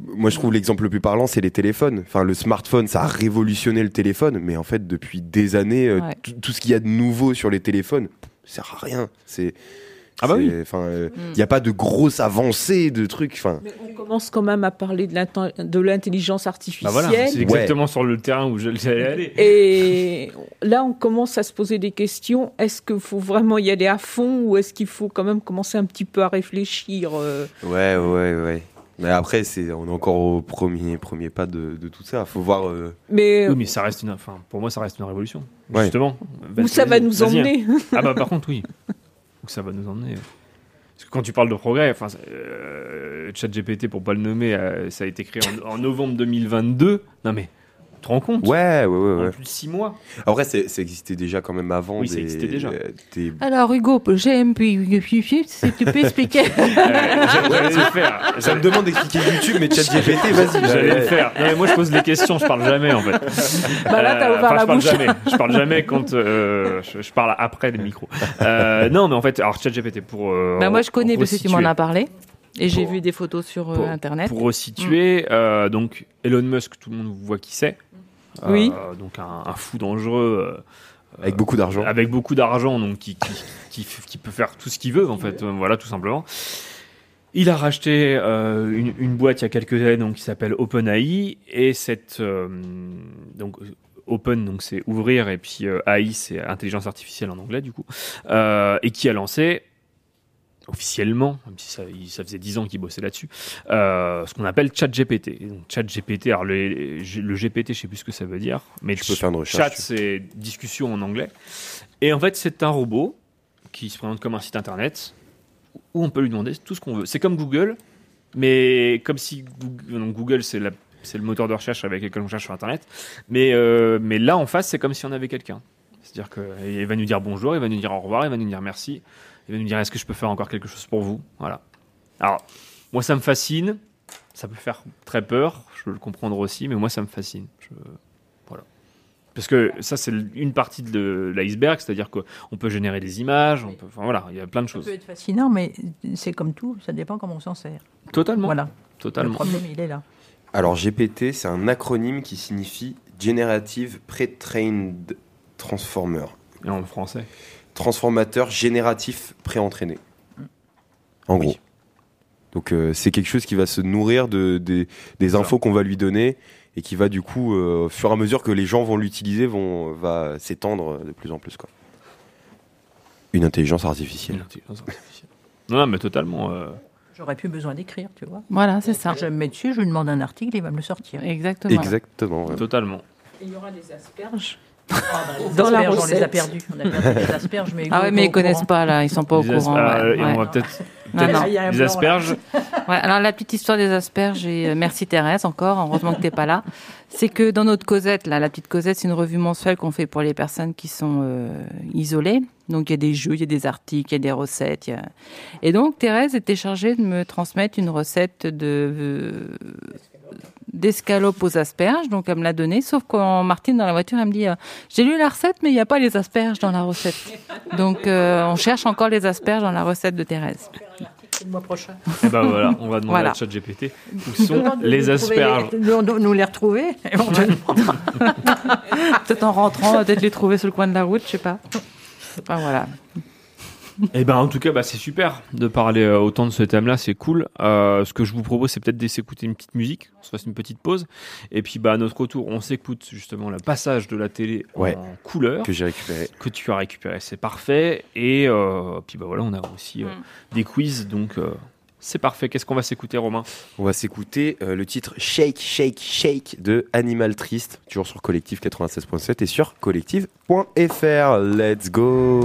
moi, je trouve l'exemple le plus parlant, c'est les téléphones. Enfin, le smartphone, ça a révolutionné le téléphone, mais en fait, depuis des années, euh, Ouais. tout ce qu'il y a de nouveau sur les téléphones ça sert à rien. C'est Ah bah oui. Enfin, euh, il Mm. n'y a pas de grosses avancées de trucs. Enfin, Mais on commence quand même à parler de l'intelligence artificielle. Bah voilà, c'est exactement sur le terrain où j'allais aller. Et là, on commence à se poser des questions. Est-ce qu'il faut vraiment y aller à fond ou est-ce qu'il faut quand même commencer un petit peu à réfléchir euh, ouais, ouais, ouais. Mais après, c'est, on est encore au premier, premier pas de, de tout ça. Faut voir. euh, Mais Oui, mais ça reste une, enfin, pour moi, ça reste une révolution. Ouais. Justement. où ça va nous hein. emmener Ah bah par contre, oui. Où ça va nous emmener. Parce que quand tu parles de progrès, enfin, euh, ChatGPT, pour pas le nommer, euh, ça a été créé en, en novembre 2022. Non mais, te rends compte Ouais, ouais, ouais. En ouais. plus de 6 mois. Après, c'est- ça existait déjà quand même avant. Oui, ça des- existait déjà. euh, des- Alors, Hugo, j'aime puis si tu peux expliquer. J'allais le faire. Ça me demande d'expliquer YouTube, mais ChatGPT, vas-y. J'allais le faire. Non, mais moi, je pose des questions, je parle jamais en fait. Bah là, t'as Euh, ouvert enfin, la je parle bouche. jamais. Je parle jamais quand euh, je, je parle après les micros. Euh, non, mais en fait, alors ChatGPT pour. euh, bah, moi, je connais parce que tu m'en as parlé. Et j'ai vu des photos sur euh, pour- Internet. Pour resituer, euh, donc Elon Musk, tout le monde voit qui c'est. Euh, Oui. donc un, un fou dangereux. euh, Avec beaucoup d'argent. Avec beaucoup d'argent, donc qui, qui, qui, qui peut faire tout ce qu'il veut, en fait. euh, Voilà, tout simplement. Il a racheté euh, une, une boîte il y a quelques années donc, qui s'appelle OpenAI. Et cette. euh, donc, Open, donc c'est ouvrir, et puis euh, AI, c'est intelligence artificielle en anglais, du coup. Euh, et qui a lancé officiellement, même si ça, faisait 10 ans qu'il bossait là-dessus, euh, ce qu'on appelle ChatGPT. Et donc ChatGPT, alors le, le GPT, je sais plus ce que ça veut dire, mais Je peux faire une recherche. Chat, c'est discussion en anglais. Et en fait, c'est un robot qui se présente comme un site internet où on peut lui demander tout ce qu'on veut. C'est comme Google, mais comme si Google, c'est le moteur de recherche avec lequel on cherche sur internet. Mais, euh, mais là, en face, c'est comme si on avait quelqu'un. C'est-à-dire qu'il va nous dire bonjour, il va nous dire au revoir, il va nous dire merci, il va nous dire est-ce que je peux faire encore quelque chose pour vous? Voilà. Alors, moi, ça me fascine. Ça peut faire très peur, je peux le comprendre aussi, mais moi, ça me fascine. Je- Voilà. Parce que ça, c'est une partie de l'iceberg, c'est-à-dire qu'on peut générer des images, on peut, enfin, voilà, il y a plein de Ça choses. peut être fascinant, mais c'est comme tout, ça dépend comment on s'en sert. Totalement. Voilà, le Totalement. problème, il est là. Alors, GPT, c'est un acronyme qui signifie Generative Pre-Trained Transformer. Et en français. Transformateur génératif pré-entraîné. En gros. Donc, euh, c'est quelque chose qui va se nourrir de, des- infos qu'on va lui donner et qui va, du coup, euh, au fur et à mesure que les gens vont l'utiliser, vont, va s'étendre de plus en plus. Quoi. Une intelligence Une artificielle. intelligence artificielle. Non, non, mais totalement. euh, J'aurais plus besoin d'écrire, tu vois. Voilà, c'est ça. Je me mets dessus, je lui demande un article, il va me le sortir. Exactement. Exactement. ouais. Totalement. Il y aura des asperges. Dans la asperges, on les a recette. perdus. On a perdu les asperges, mais Ah ouais, mais ils au connaissent courant. pas là, ils sont pas au Les as- courant. ah, ouais, et on ouais. va peut-être un Les asperges. Ouais, alors la petite histoire des asperges, et euh, merci Thérèse encore, heureusement que t'es pas là, c'est que dans notre Cosette, là, la petite Cosette, c'est une revue mensuelle qu'on fait pour les personnes qui sont euh, isolées. Donc il y a des jeux, il y a des articles, il y a des recettes. y a- Et donc Thérèse était chargée de me transmettre une recette de euh, d'escalope aux asperges, donc elle me l'a donnée, sauf quand Martine dans la voiture, elle me dit euh, j'ai lu la recette, mais il n'y a pas les asperges dans la recette. Donc euh, on cherche encore les asperges dans la recette de Thérèse. Le mois prochain. Et ben voilà, on va demander Voilà. à ChatGPT où sont les asperges. les- Nous, nous- nous les retrouver, éventuellement. Peut-être en rentrant, peut-être les trouver sur le coin de la route, je sais pas. Enfin, voilà. Eh ben en tout cas, bah, c'est super de parler euh, autant de ce thème-là, c'est cool. Euh, ce que je vous propose, c'est peut-être d'écouter une petite musique, on se fasse une petite pause, et puis bah à notre retour, on s'écoute justement le passage de la télé Ouais. en couleur Que j'ai récupéré. que tu as récupéré, c'est parfait. Et euh, puis bah voilà, on a aussi euh, Mm. des quiz, donc euh, c'est parfait. Qu'est-ce qu'on va s'écouter, Romain? On va s'écouter euh, le titre Shake, Shake, Shake de Animal Triste, toujours sur Collectif 96.7 et sur collectif.fr. Let's go!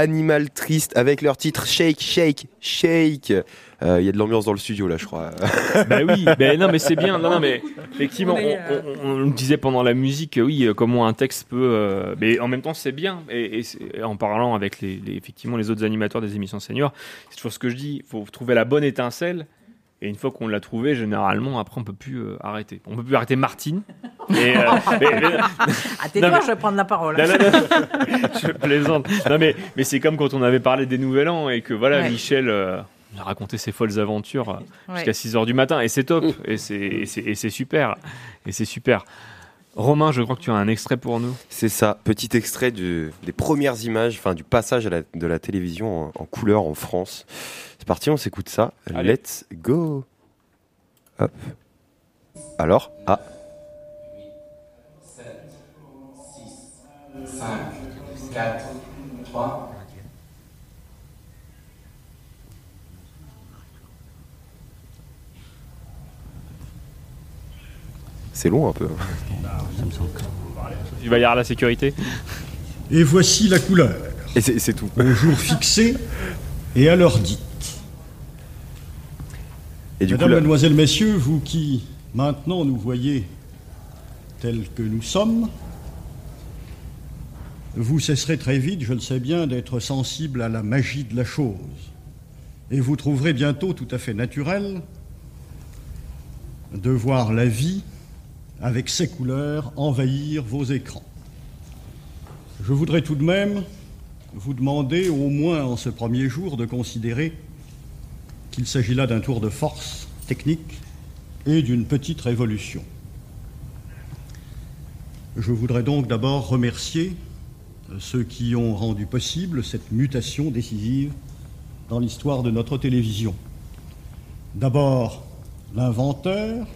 Animal Triste avec leur titre Shake, Shake, Shake. Euh, Il y a de l'ambiance dans le studio là, je crois. Bah oui, bah non mais c'est bien. Non, non mais effectivement, On disait pendant la musique, euh, oui, euh, comment un texte peut. euh, mais en même temps, c'est bien. Et, en parlant avec les, les- effectivement les autres animateurs des émissions seniors, c'est toujours ce que je dis. Il faut trouver la bonne étincelle. Et une fois qu'on l'a trouvé, généralement, après, on peut plus euh, arrêter. On peut plus arrêter Martine. Et, euh, mais- mais- Ah, tais-toi, Non, mais- je vais prendre la parole. non, non, non. je plaisante. Non, mais, mais c'est comme quand on avait parlé des Nouvel An et que voilà, Ouais. Michel, euh, a raconté ses folles aventures euh, Ouais. jusqu'à 6h du matin. Et c'est top. Et c'est super. Et c'est super. Romain, je crois que tu as un extrait pour nous. C'est ça, petit extrait du- des premières images, enfin du passage à la- de la télévision en, en couleur en France. C'est parti, on s'écoute ça. Allez. Let's go. Hop. Alors, ah, 5, 4, 3. C'est long un peu. Tu vas y avoir la sécurité. Et voici la couleur. Et c'est tout. Au jour fixé et à l'heure dite. Et du Mesdames, coup, là- Mademoiselles, Messieurs, vous qui maintenant nous voyez tels que nous sommes, vous cesserez très vite, je le sais bien, d'être sensible à la magie de la chose. Et vous trouverez bientôt tout à fait naturel de voir la vie, avec ses couleurs, envahir vos écrans. Je voudrais tout de même vous demander, au moins en ce premier jour, de considérer qu'il s'agit là d'un tour de force technique et d'une petite révolution. Je voudrais donc d'abord remercier ceux qui ont rendu possible cette mutation décisive dans l'histoire de notre télévision. D'abord, l'inventeur,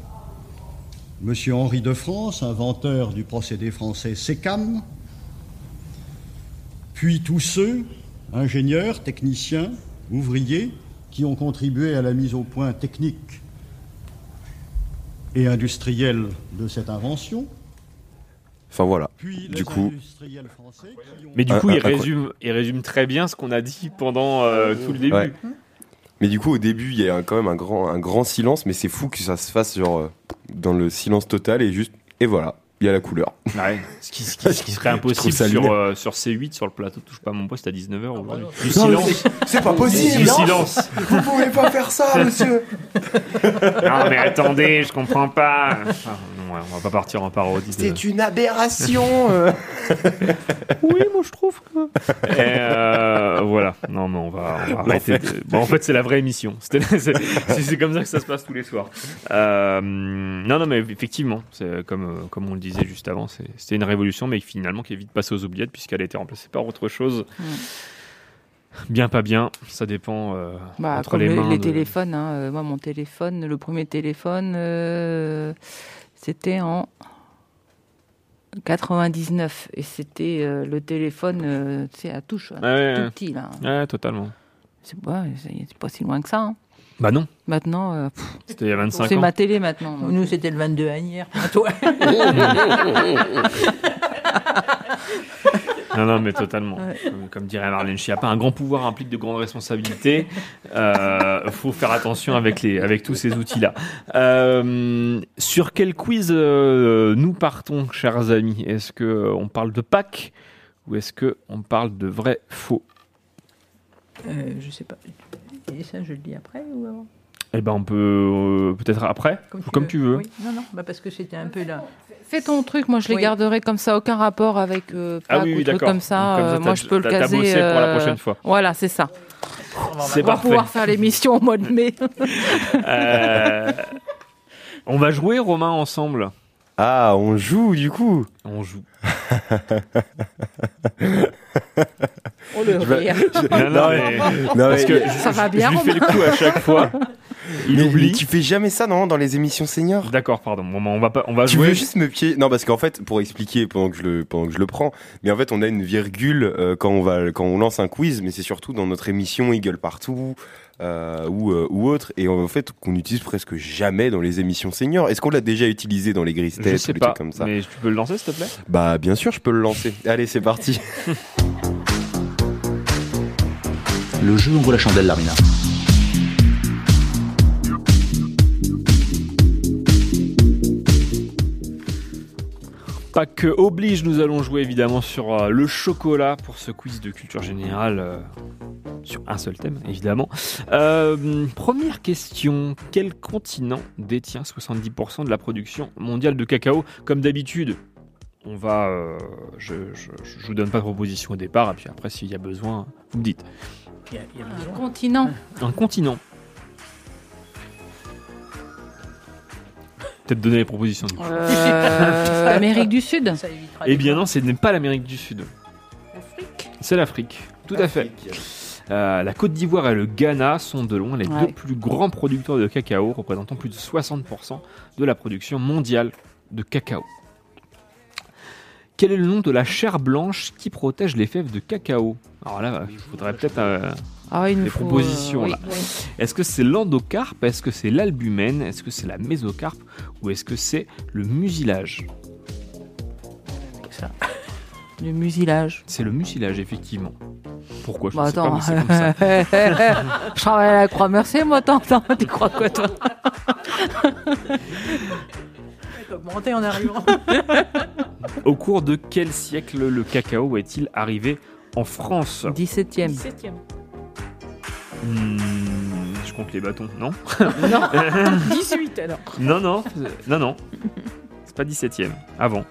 M. Henri de France, inventeur du procédé français SECAM, puis tous ceux, ingénieurs, techniciens, ouvriers, qui ont contribué à la mise au point technique et industrielle de cette invention. enfin voilà. Puis Du les coup, industriels français qui ont... Mais du coup, il un- résume, il résume très bien ce qu'on a dit pendant euh, tout le début. Ouais. Mais du coup, au début, il y a quand même un grand, un grand silence, mais c'est fou que ça se fasse genre, euh, dans le silence total et juste. Et voilà, il y a la couleur. Ouais. Ce, qui, ce qui- ce qui serait impossible sur, euh, sur C8, sur le plateau Touche pas à mon poste à 19h aujourd'hui. Du silence. c'est- pas Du possible silence. Vous pouvez pas faire ça, monsieur Non, mais attendez, je comprends pas. Ah, non, on va pas partir en parodie. de- C'est une aberration euh. Oui, moi je trouve que. Et euh, voilà. Non, mais on va, on va arrêter. de- Bon, en fait, c'est la vraie émission. C'est comme ça que ça se passe tous les soirs. Euh, non, non, mais effectivement, c'est comme, comme on le disait juste avant, c'était une révolution, mais finalement qui est vite passée aux oubliettes puisqu'elle a été remplacée par autre chose. Bien, pas bien, ça dépend euh, Bah, entre comme les les, mains. les de- téléphones, hein, euh, moi mon téléphone, le premier téléphone, euh, c'était en 99 et c'était euh, le téléphone, à touche, hein, Ouais, ouais, tout ouais. petit là. Ouais, totalement. C'est pas si loin que ça. hein. Bah non, Maintenant, euh, pff, c'était il y a 25 c'est ans. ma télé maintenant. donc. Nous, c'était le 22 Agnières. Toi. Non, non, mais totalement. Comme, comme dirait Marlène Schiappa, un grand pouvoir implique de grandes responsabilités. Il faut faire attention avec, les, avec tous ces outils-là. Euh, sur quel quiz euh, nous partons, chers amis? Est-ce qu'on parle de Pâques ou est-ce qu'on parle de vrai faux? Euh, je sais pas. Et ça, je le dis après ou avant? Eh ben, on peut euh, peut-être après, comme tu, veux. Oui. Non, non, bah parce que c'était un peu là. Fais ton truc, moi je les Oui. garderai comme ça, aucun rapport avec euh, Ah oui, ou comme ça. Donc, comme ça, euh, moi je peux le caser. bossé pour la euh, prochaine fois. Voilà, c'est ça. C'est On va parfait. pouvoir faire l'émission au mois de mai. Euh, on va jouer, Romain, ensemble. Ah, on joue du coup On joue. Oh le Je vais- rire. Non, non, mais- Non, parce que Ça je, va bien, je lui fais le coup à chaque fois. Il Mais- oublie. mais tu fais jamais ça, non, dans les émissions seniors? D'accord, pardon. On va pas, on va Tu jouer. veux juste me pied Non, parce qu'en fait, pour expliquer pendant que je le, pendant que je le prends, mais en fait, on a une virgule euh, quand on va, quand on lance un quiz, mais c'est surtout dans notre émission Il gueule partout euh, ou, euh, ou autre, et en fait, qu'on utilise presque jamais dans les émissions seniors. Est-ce qu'on l'a déjà utilisé dans les grises Je têtes sais ou pas, trucs comme ça? mais tu peux le lancer, s'il te plaît? Bah, bien sûr, je peux le lancer. Allez, c'est parti. Le jeu ouvre la chandelle, Larmina. Pas que oblige, nous allons jouer évidemment sur euh, le chocolat pour ce quiz de culture générale euh, sur un seul thème, évidemment. Euh, première question quel continent détient 70% de la production mondiale de cacao? Comme d'habitude, on va, je, je vous donne pas de proposition au départ, et puis après, s'il y a besoin, vous me dites. Il y a- il y a Un besoin. continent. Un continent. Peut-être donner les propositions. du coup. Euh, Amérique du Sud. Ça évitera Eh bien non, ce n'est pas l'Amérique du Sud. C'est l'Afrique. Tout à fait. Euh, la Côte d'Ivoire et le Ghana sont de loin les Ouais. deux plus grands producteurs de cacao, représentant plus de 60% de la production mondiale de cacao. Quel est le nom de la chair blanche qui protège les fèves de cacao Alors là, il faudrait peut-être euh, Ah, des faut, propositions. euh, oui. Est-ce que c'est l'endocarpe Est-ce que c'est l'albumène Est-ce que c'est la mésocarpe Ou est-ce que c'est le mucilage Ça. Le mucilage. C'est le mucilage, effectivement. Pourquoi Je Bah pas, mais comme ça. je travaille à la Croix-Mercier, moi, attends, attends, tu crois quoi, toi? Augmenter en arrivant. Au cours de quel siècle le cacao est-il arrivé en France 17e. 17e. Hmm, Je compte les bâtons, non Non, 18 alors. Non, non, non, non. C'est pas 17e, avant.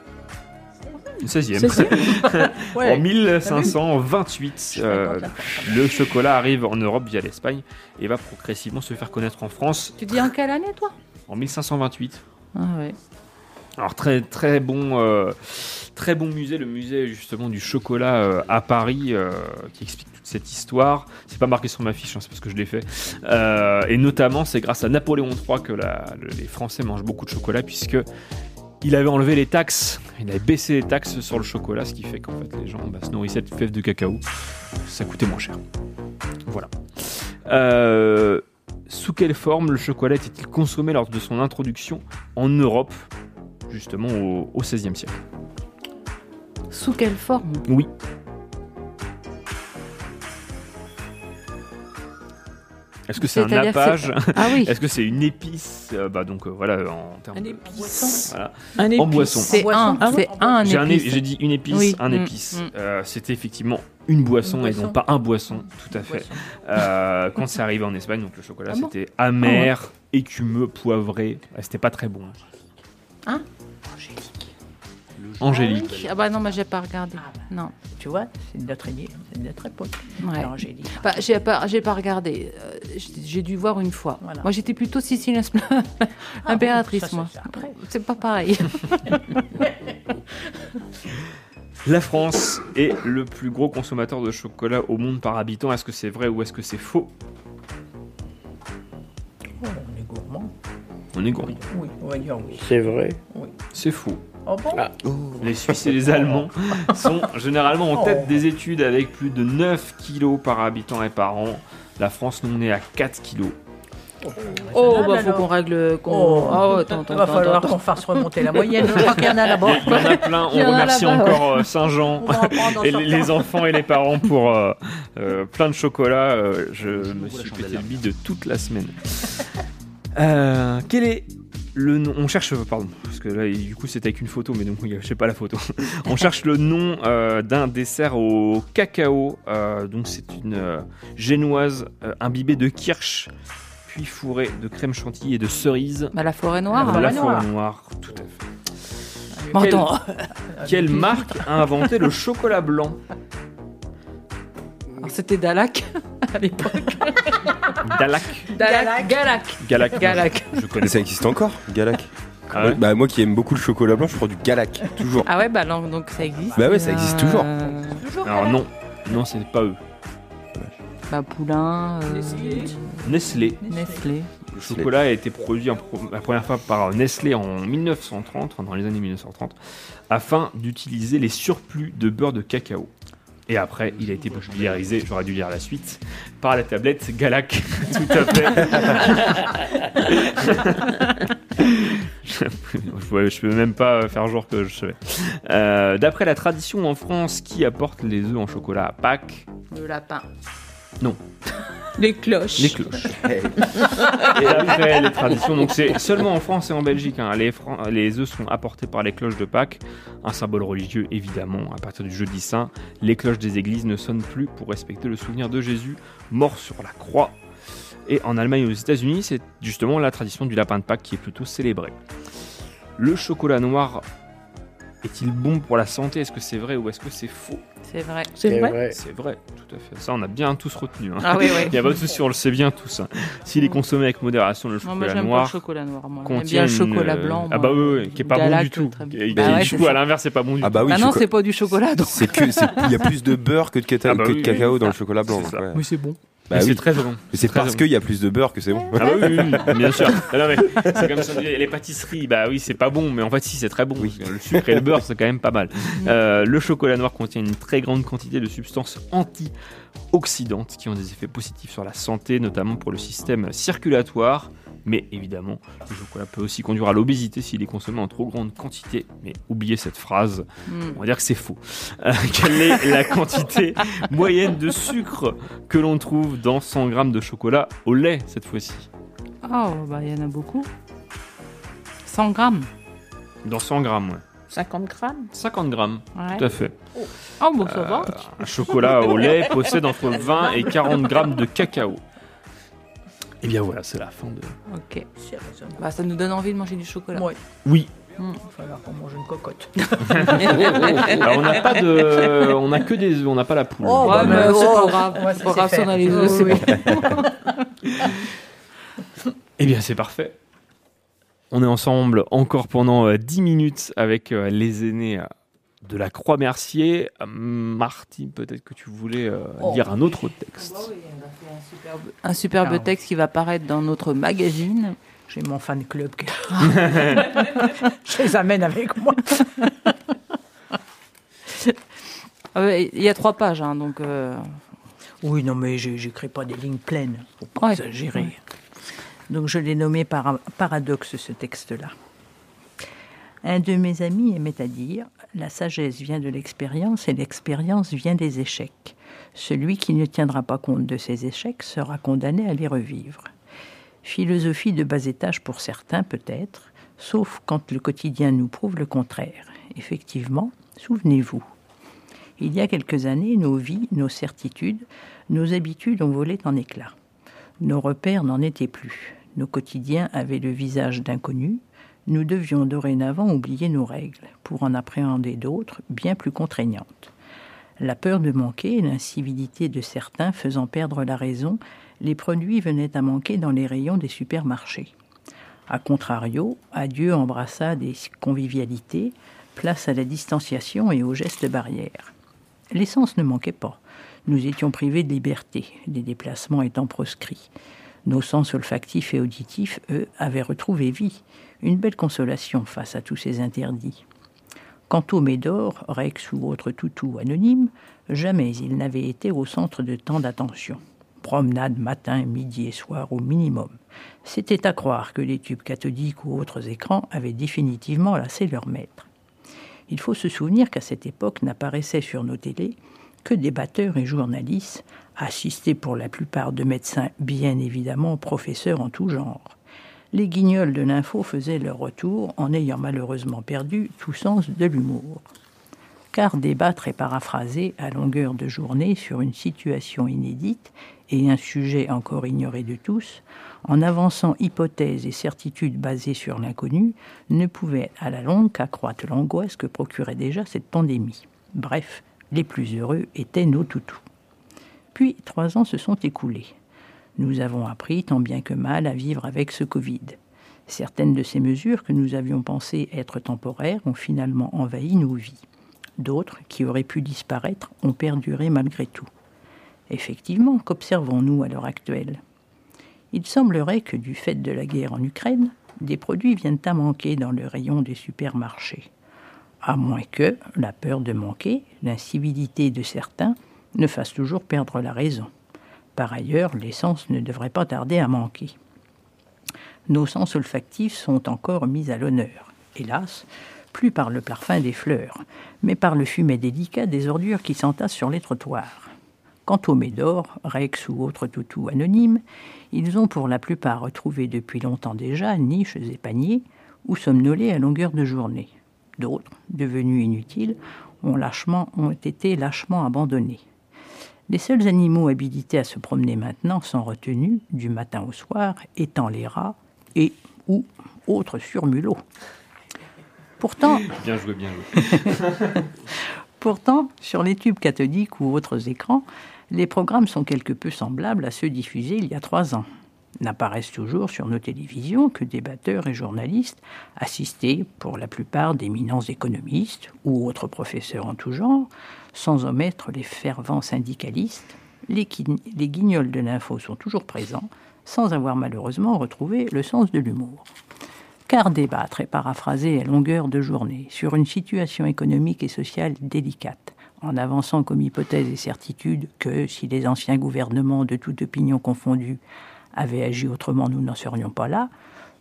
16e. 16e. Ouais. en 1528, euh, le chocolat arrive en Europe via l'Espagne et va progressivement se faire connaître en France Tu dis en quelle année, toi? En 1528. Ah ouais. Alors très très bon euh, très bon musée, le musée justement du chocolat euh, à Paris euh, qui explique toute cette histoire. C'est pas marqué sur ma fiche, hein, c'est parce que je l'ai fait. Et notamment c'est grâce à Napoléon III que les Français mangent beaucoup de chocolat puisque il avait enlevé les taxes, il avait baissé les taxes sur le chocolat, ce qui fait qu'en fait les gens bah, se nourrissaient de fèves de cacao. Ça coûtait moins cher. Voilà. Sous quelle forme le chocolat était-il consommé lors de son introduction en Europe, justement au, XVIe siècle Sous quelle forme? Oui. Est-ce que c'est un nappage c'est- Ah oui. Est-ce que c'est une épice? Euh, Bah donc euh, voilà en termes Un de voilà. Un en épice. boisson. C'est un, Ah ouais c'est un J'ai dit une épice, Oui. un Mm, épice. mm. Euh, C'était effectivement une boisson, Une et non pas un boisson, tout à fait. Euh, quand c'est arrivé en Espagne, donc le chocolat Ah bon? c'était amer, écumeux, poivré. C'était pas très bon. Hein? Angélique. Ah bah non, mais j'ai pas regardé. Ah bah. Non. Tu vois, c'est de notre, émi- c'est de notre époque. Ouais. Angélique. Bah, j'ai pas, j'ai pas regardé. Euh, j'ai- dû voir une fois. Voilà. Moi, j'étais plutôt Sicile Ah impératrice, bon, ça, moi. C'est pas pareil. La France est le plus gros consommateur de chocolat au monde par habitant. Est-ce que c'est vrai ou est-ce que c'est faux? Oh, on est gourmand. On est gourmand. Oui, on va dire oui. C'est vrai. C'est faux. Oh bon Les Suisses et les Allemands sont généralement en tête Oh. des études avec plus de 9 kilos par habitant et par an. La France non est à 4 kilos. Oh, Ah, bah, faut qu'on règle. Qu'on... Oh, Oh, attends, attends, il va falloir qu'on fasse remonter la moyenne. Je crois qu'il y en a là-bas. Il y en a plein. On remercie encore euh, Saint-Jean On et les, enfants et les parents pour euh, euh, plein de chocolat. Je me suis pété le bide toute la semaine. Euh, quel est le nom On cherche, pardon, parce que là, du coup, c'était avec une photo, mais donc, je sais pas la photo. On cherche le nom euh, d'un dessert au cacao. Euh, donc, c'est une euh, génoise euh, imbibée de kirsch, puis fourrée de crème chantilly et de cerise. Bah, la forêt noire. la forêt forêt noire. noire, tout à fait. Bon, Quel- attends. Quelle marque a inventé le chocolat blanc? Alors, c'était Dalac à l'époque. Dalac. Dalac. Galac. Galac. Galac. Je connais Ça existe encore, Galac Ah ouais Bah moi qui aime beaucoup le chocolat blanc, je prends du Galac, toujours. Ah ouais, bah non, donc ça existe. Bah ouais, ça existe toujours. Alors non, non, c'est pas eux. Bah, Poulain. euh, Nestlé. Nestlé. Le chocolat a été produit en pro- la première fois par Nestlé en 1930, enfin, dans les années 1930, afin d'utiliser les surplus de beurre de cacao. Et après, il a été popularisé, j'aurais dû lire la suite, par la tablette Galac. Tout à fait. je, peux- je peux même pas faire genre que je savais. Euh, D'après la tradition en France, qui apporte les œufs en chocolat à Pâques? Le lapin. Non. Les cloches. Les cloches. Et après les traditions, donc c'est seulement en France et en Belgique. hein, les, Fran- les œufs sont apportés par les cloches de Pâques, un symbole religieux évidemment. À partir du jeudi saint, les cloches des églises ne sonnent plus pour respecter le souvenir de Jésus mort sur la croix. Et en Allemagne et aux États-Unis, c'est justement la tradition du lapin de Pâques qui est plutôt célébrée. Le chocolat noir est-il bon pour la santé? Est-ce que c'est vrai ou est-ce que c'est faux? C'est vrai. C'est vrai? C'est vrai, tout à fait. Ça, on a bien tous retenu. hein. Ah oui, oui. Il n'y a pas de souci, on le sait bien tous. hein. S'il est consommé avec modération, le chocolat moi, j'aime pas noir le chocolat noir. Moi. Contient bien le chocolat une, euh, blanc. Ah moi. bah oui, oui, qui est pas bon du tout. Et- Bah ouais, du coup, à l'inverse, c'est pas bon du Ah tout. bah oui, Ah non, choco- c'est pas du chocolat. que il y a plus de beurre que de, cata- Ah bah que de oui, cacao oui, dans le chocolat blanc. Mais c'est bon. Bah oui. c'est très bon. Mais c'est parce bon. qu'il y a plus de beurre que c'est bon. Ah bah oui, oui, oui, bien sûr. Non, mais c'est comme si on disait les pâtisseries, bah oui, c'est pas bon, mais en fait, si, c'est très bon. Oui. Le sucre et le beurre, c'est quand même pas mal. Euh, le chocolat noir contient une très grande quantité de substances antioxydantes qui ont des effets positifs sur la santé, notamment pour le système circulatoire. Mais évidemment, le chocolat peut aussi conduire à l'obésité s'il est consommé en trop grande quantité. Mais oubliez cette phrase, Mm. on va dire que c'est faux. Euh, quelle est la quantité moyenne de sucre que l'on trouve dans 100 grammes de chocolat au lait cette fois-ci? Oh, bah il y en a beaucoup. 100 grammes. Dans 100 grammes, ouais. 50 grammes 50 grammes, Ouais. tout à fait. Oh, bon, ça va. Un chocolat au lait possède entre 20 et 40 grammes de cacao. Et bien voilà, c'est la fin de... Ok. C'est raisonnable. Bah, ça nous donne envie de manger du chocolat. Ouais. Oui. Mm. Il va falloir qu'on mange une cocotte. Alors, on n'a pas de... On n'a que des œufs, on n'a pas la poule. Oh, Ouais, bah, mais mais c'est oh, pas grave. ouais, C'est pas grave si on a les œufs, c'est Oui, bon. Eh bien, c'est parfait. On est ensemble encore pendant euh, 10 minutes avec euh, les aînés euh, de la Croix-Mercier. Euh, Marty, peut-être que tu voulais euh, Oh. lire un autre texte. Un superbe Ah. texte qui va paraître dans notre magazine. J'ai mon fan club. Je les amène avec moi. Ah Il y a trois pages, hein, donc. euh, Oui, non, mais j'ai- j'écris pas des lignes pleines. Faut pas Ouais. exagérer. Donc je l'ai nommé para- paradoxe ce texte-là. Un de mes amis aimait à dire La sagesse vient de l'expérience et l'expérience vient des échecs. Celui qui ne tiendra pas compte de ses échecs sera condamné à les revivre. Philosophie de bas étage pour certains, peut-être, sauf quand le quotidien nous prouve le contraire. Effectivement, souvenez-vous, il y a quelques années, nos vies, nos certitudes, nos habitudes ont volé en éclats. Nos repères n'en étaient plus. Nos quotidiens avaient le visage d'inconnus. Nous devions dorénavant oublier nos règles pour en appréhender d'autres bien plus contraignantes. La peur de manquer et l'incivilité de certains faisant perdre la raison, les produits venaient à manquer dans les rayons des supermarchés. A contrario, adieu embrassade et convivialité, place à la distanciation et aux gestes barrières. L'essence ne manquait pas. Nous étions privés de liberté, les déplacements étant proscrits. Nos sens olfactifs et auditifs, eux, avaient retrouvé vie. Une belle consolation face à tous ces interdits. Quant au Médor, Rex ou autre toutou anonyme, jamais il n'avait été au centre de tant d'attention. Promenade matin, midi et soir au minimum. C'était à croire que les tubes cathodiques ou autres écrans avaient définitivement lassé leur maître. Il faut se souvenir qu'à cette époque n'apparaissaient sur nos télés que des batteurs et journalistes, assistés pour la plupart de médecins, bien évidemment professeurs en tout genre. Les guignols de l'info faisaient leur retour en ayant malheureusement perdu tout sens de l'humour. Car débattre et paraphraser à longueur de journée sur une situation inédite et un sujet encore ignoré de tous, en avançant hypothèses et certitudes basées sur l'inconnu, ne pouvait à la longue qu'accroître l'angoisse que procurait déjà cette pandémie. Bref, les plus heureux étaient nos toutous. Puis trois ans se sont écoulés. Nous avons appris, tant bien que mal, à vivre avec ce Covid. Certaines de ces mesures que nous avions pensées être temporaires ont finalement envahi nos vies. D'autres, qui auraient pu disparaître, ont perduré malgré tout. Effectivement, qu'observons-nous à l'heure actuelle? Il semblerait que du fait de la guerre en Ukraine, des produits viennent à manquer dans le rayon des supermarchés. À moins que la peur de manquer, l'incivilité de certains, ne fasse toujours perdre la raison. Par ailleurs, l'essence ne devrait pas tarder à manquer. Nos sens olfactifs sont encore mis à l'honneur, hélas, plus par le parfum des fleurs, mais par le fumet délicat des ordures qui s'entassent sur les trottoirs. Quant aux Médor, Rex ou autres toutous anonymes, ils ont pour la plupart retrouvé depuis longtemps déjà niches et paniers où somnolés à longueur de journée. D'autres, devenus inutiles, ont, ont été lâchement abandonnés. Les seuls animaux habilités à se promener maintenant sans retenue, du matin au soir, étant les rats et ou autres surmulots. Pourtant, Bien joué, bien joué. Pourtant, sur les tubes cathodiques ou autres écrans, les programmes sont quelque peu semblables à ceux diffusés il y a trois ans. N'apparaissent toujours sur nos télévisions que débatteurs et journalistes, assistés pour la plupart d'éminents économistes ou autres professeurs en tout genre, sans omettre les fervents syndicalistes. Les, guignols de l'info sont toujours présents, sans avoir malheureusement retrouvé le sens de l'humour. Car débattre et paraphraser à longueur de journée sur une situation économique et sociale délicate, en avançant comme hypothèse et certitude que si les anciens gouvernements, de toute opinion confondue, avaient agi autrement, nous n'en serions pas là,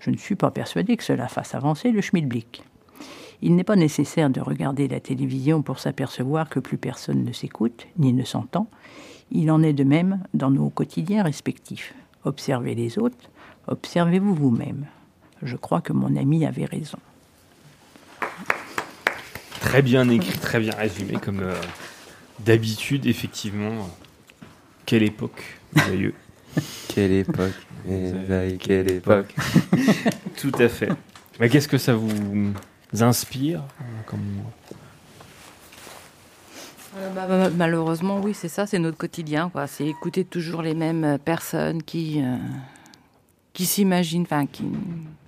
je ne suis pas persuadé que cela fasse avancer le schmilblick. Il n'est pas nécessaire de regarder la télévision pour s'apercevoir que plus personne ne s'écoute ni ne s'entend. Il en est de même dans nos quotidiens respectifs. Observez les autres, observez-vous vous-même. Je crois que mon ami avait raison. Très bien écrit, très bien résumé, comme euh, d'habitude, effectivement. Quelle époque, joyeux. Quelle époque, quelle époque. Tout à fait. Mais qu'est-ce que ça vous inspire euh, comme- Euh, bah, bah, malheureusement, oui, c'est ça, c'est notre quotidien. quoi. C'est écouter toujours les mêmes euh, personnes qui, euh, qui s'imaginent, enfin, qui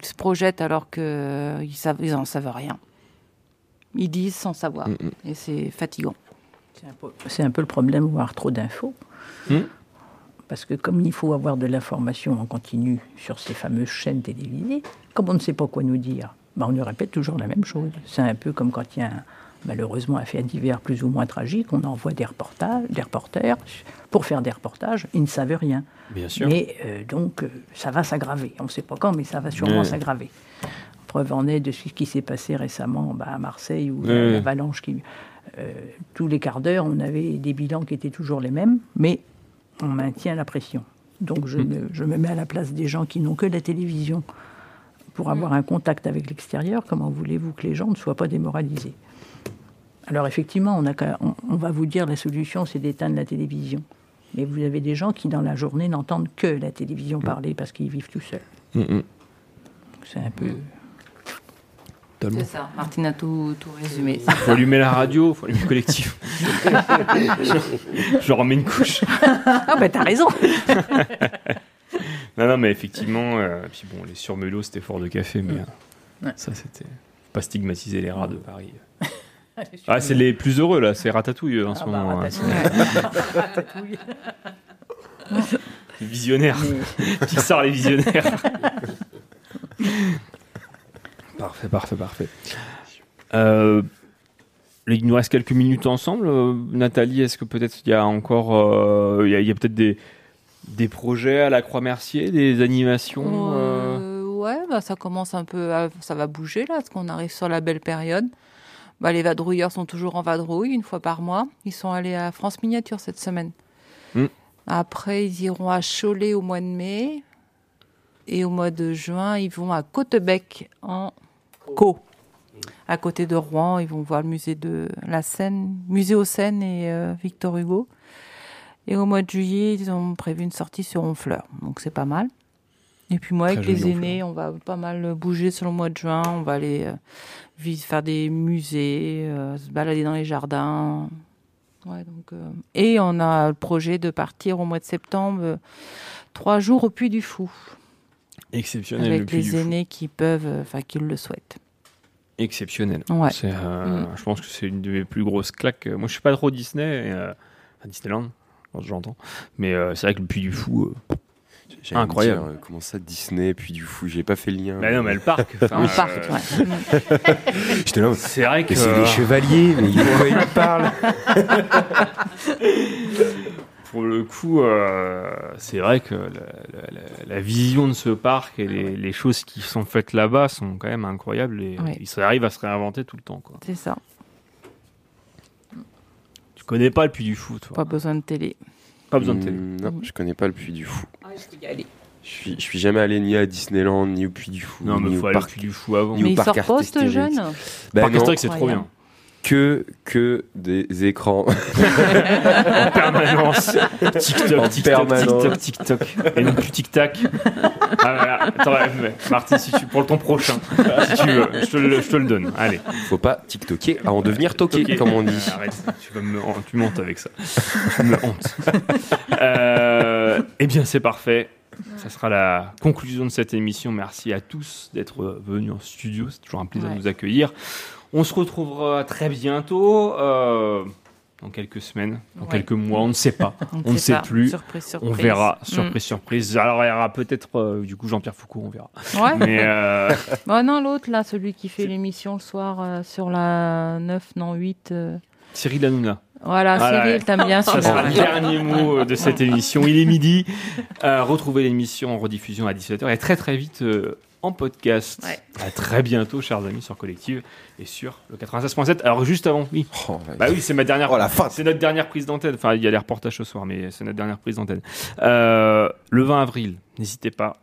se projettent alors qu'ils euh, savent, ils en savent rien. Ils disent sans savoir. Et c'est fatigant. C'est un peu le problème d'avoir trop d'infos. Hmm. Parce que comme il faut avoir de l'information en continu sur ces fameuses chaînes télévisées, comme on ne sait pas quoi nous dire, bah, on nous répète toujours la même chose. C'est un peu comme quand il y a un- malheureusement un fait divers plus ou moins tragique, on envoie des reportages, des reporters pour faire des reportages, ils ne savent rien. Bien sûr. Mais euh, donc euh, ça va s'aggraver. On ne sait pas quand, mais ça va sûrement s'aggraver. Preuve en est de ce qui s'est passé récemment bah, à Marseille où Ouais. l'avalanche qui euh, tous les quarts d'heure, on avait des bilans qui étaient toujours les mêmes, mais on maintient la pression. Donc je, me, je me mets à la place des gens qui n'ont que la télévision pour avoir un contact avec l'extérieur. Comment voulez-vous que les gens ne soient pas démoralisés? Alors effectivement, on, a qu'à- on, on va vous dire la solution, c'est d'éteindre la télévision. Mais vous avez des gens qui, dans la journée, n'entendent que la télévision parler parce qu'ils vivent tout seuls. Mm, mm. C'est un peu... C'est ça. Martine a tout, tout résumé. Faut allumer la radio, faut allumer le collectif. je, je remets une couche. ah ben t'as raison Non, non, mais effectivement, euh, puis bon, les surmelots, c'était fort de café, mais euh, Ouais. ça, c'était pas stigmatiser les rats de Paris. Ah, c'est les plus heureux, là, c'est Ratatouille en ce Ah bah, moment. hein, Ratatouille. Visionnaires. Qui sort les visionnaires. parfait, parfait, parfait. Euh, il nous reste quelques minutes ensemble. Euh, Nathalie, est-ce que peut-être il y a encore. euh, il y a, il y a peut-être des, des projets à la Croix-Mercier, des animations euh, Euh, ouais, bah, ça commence un peu, à- ça va bouger là, parce qu'on arrive sur la belle période. Bah, les vadrouilleurs sont toujours en vadrouille une fois par mois. Ils sont allés à France Miniature cette semaine. Mm. Après, ils iront à Cholet au mois de mai. Et au mois de juin, ils vont à Côtebec en Co. À côté de Rouen, ils vont voir le musée de la Seine, musée aux Seines et euh, Victor Hugo. Et au mois de juillet, ils ont prévu une sortie sur Honfleur. Donc c'est pas mal. Et puis moi, Très avec les aînés, on va pas mal bouger sur le mois de juin. On va aller euh, faire des musées, euh, se balader dans les jardins. Ouais, donc, euh, Et on a le projet de partir au mois de septembre, euh, trois jours au Puy du Fou. Exceptionnel. le avec Puy du les Fou. aînés qui peuvent, enfin qui le souhaitent. Exceptionnel. Ouais. C'est, euh, Mm. Je pense que c'est une de mes plus grosses claques. Moi, je suis pas trop Disney, Disneyland, j'entends. Mais euh, c'est vrai que le Puy du Fou. euh, incroyable. dire, euh, comment ça, Disney, puis du fou, j'ai pas fait le lien. Bah non, mais le parc. Le parc, euh, ouais. J'étais là, C'est vrai que. c'est les chevaliers, mais ils parlent Pour le coup, euh, c'est vrai que la, la- la- la vision de ce parc et les, les choses qui sont faites là-bas sont quand même incroyables et Ouais. ils arrivent à se réinventer tout le temps. Quoi. C'est ça. Tu connais pas le Puy du Fou, toi Pas besoin de télé. Pas besoin de télé. Hmm, Non, je connais pas le Puy du Fou. Ah, y aller. Je suis, je suis jamais allé ni à Disneyland, ni au Puy du Fou, Non, mais ni faut au aller au parc. Puy du Fou avant. ni Mais au il parc sort pas, ce jeune Bah parc. Astérix, c'est trop bien. Que que des écrans en permanence. TikTok, En TikTok, permanence. TikTok, TikTok. Et non plus TikTok. Ah, voilà. Attends. Martin, si tu, pour ton prochain, si tu veux, je te, le, je te le donne. Allez. Faut pas TikToker à en devenir toqué, comme on dit. Euh, arrête, tu, vas me, tu montes avec ça. Tu me honte. Euh, eh bien, c'est parfait. Ça sera la conclusion de cette émission. Merci à tous d'être venus en studio. C'est toujours un plaisir de nous accueillir. On se retrouvera très bientôt. euh, dans quelques semaines, dans Ouais. quelques mois, on ne sait pas, On ne on sait plus, Surprise, on surprise. verra, Mm. surprise, surprise. Alors il y aura peut-être euh, du coup Jean-Pierre Foucault, on verra. Ouais. Mais euh, Bah non, l'autre, là, celui qui fait l'émission le soir euh, sur la 9, non 8. euh, Cyril Hanouna. Voilà, Voilà, Cyril, ouais. t'aimes bien Ça sera le dernier mot de cette émission. Il est midi. Retrouvez l'émission en rediffusion à 17h et très très vite en podcast. Ouais. À très bientôt, chers amis, sur Collective et sur le 96.7. Alors juste avant, oui. Oh, Bah oui, c'est ma dernière. Oh, la fin. C'est notre dernière prise d'antenne. Enfin, il y a les reportages ce soir, mais c'est notre dernière prise d'antenne. Euh, le 20 avril, n'hésitez pas.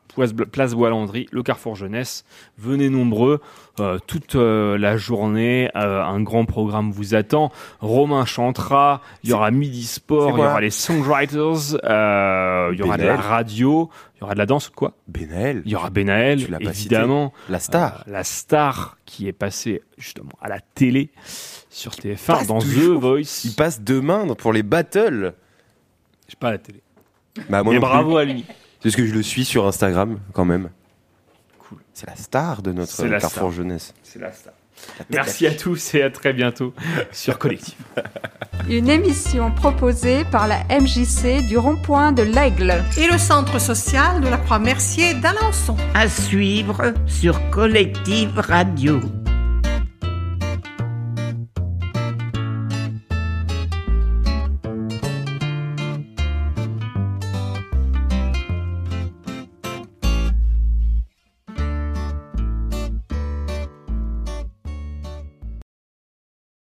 Place, Bois-Landry, le Carrefour Jeunesse. Venez nombreux. euh, toute euh, la journée, euh, un grand programme vous attend. Romain chantera. Il y aura Midi Sport. Il y aura les Songwriters. il y aura de la radio. Il y aura de la danse. Quoi Benaël, Il y aura Benaël, évidemment. la star. La star qui est passée justement à la télé sur TF1 passe dans The. Voice. Il passe demain pour les battles. Je sais pas à la télé. Bah, moi Mais non plus. bravo à lui. C'est ce que je le suis sur Instagram quand même. Cool. C'est la star de notre C'est la Carrefour star. Jeunesse. C'est la star. Merci à tous et à très bientôt sur Collectif. Une émission proposée par la MJC du rond-point de l'Aigle. Et le centre social de la Croix-Mercier d'Alençon. À suivre sur Collective Radio.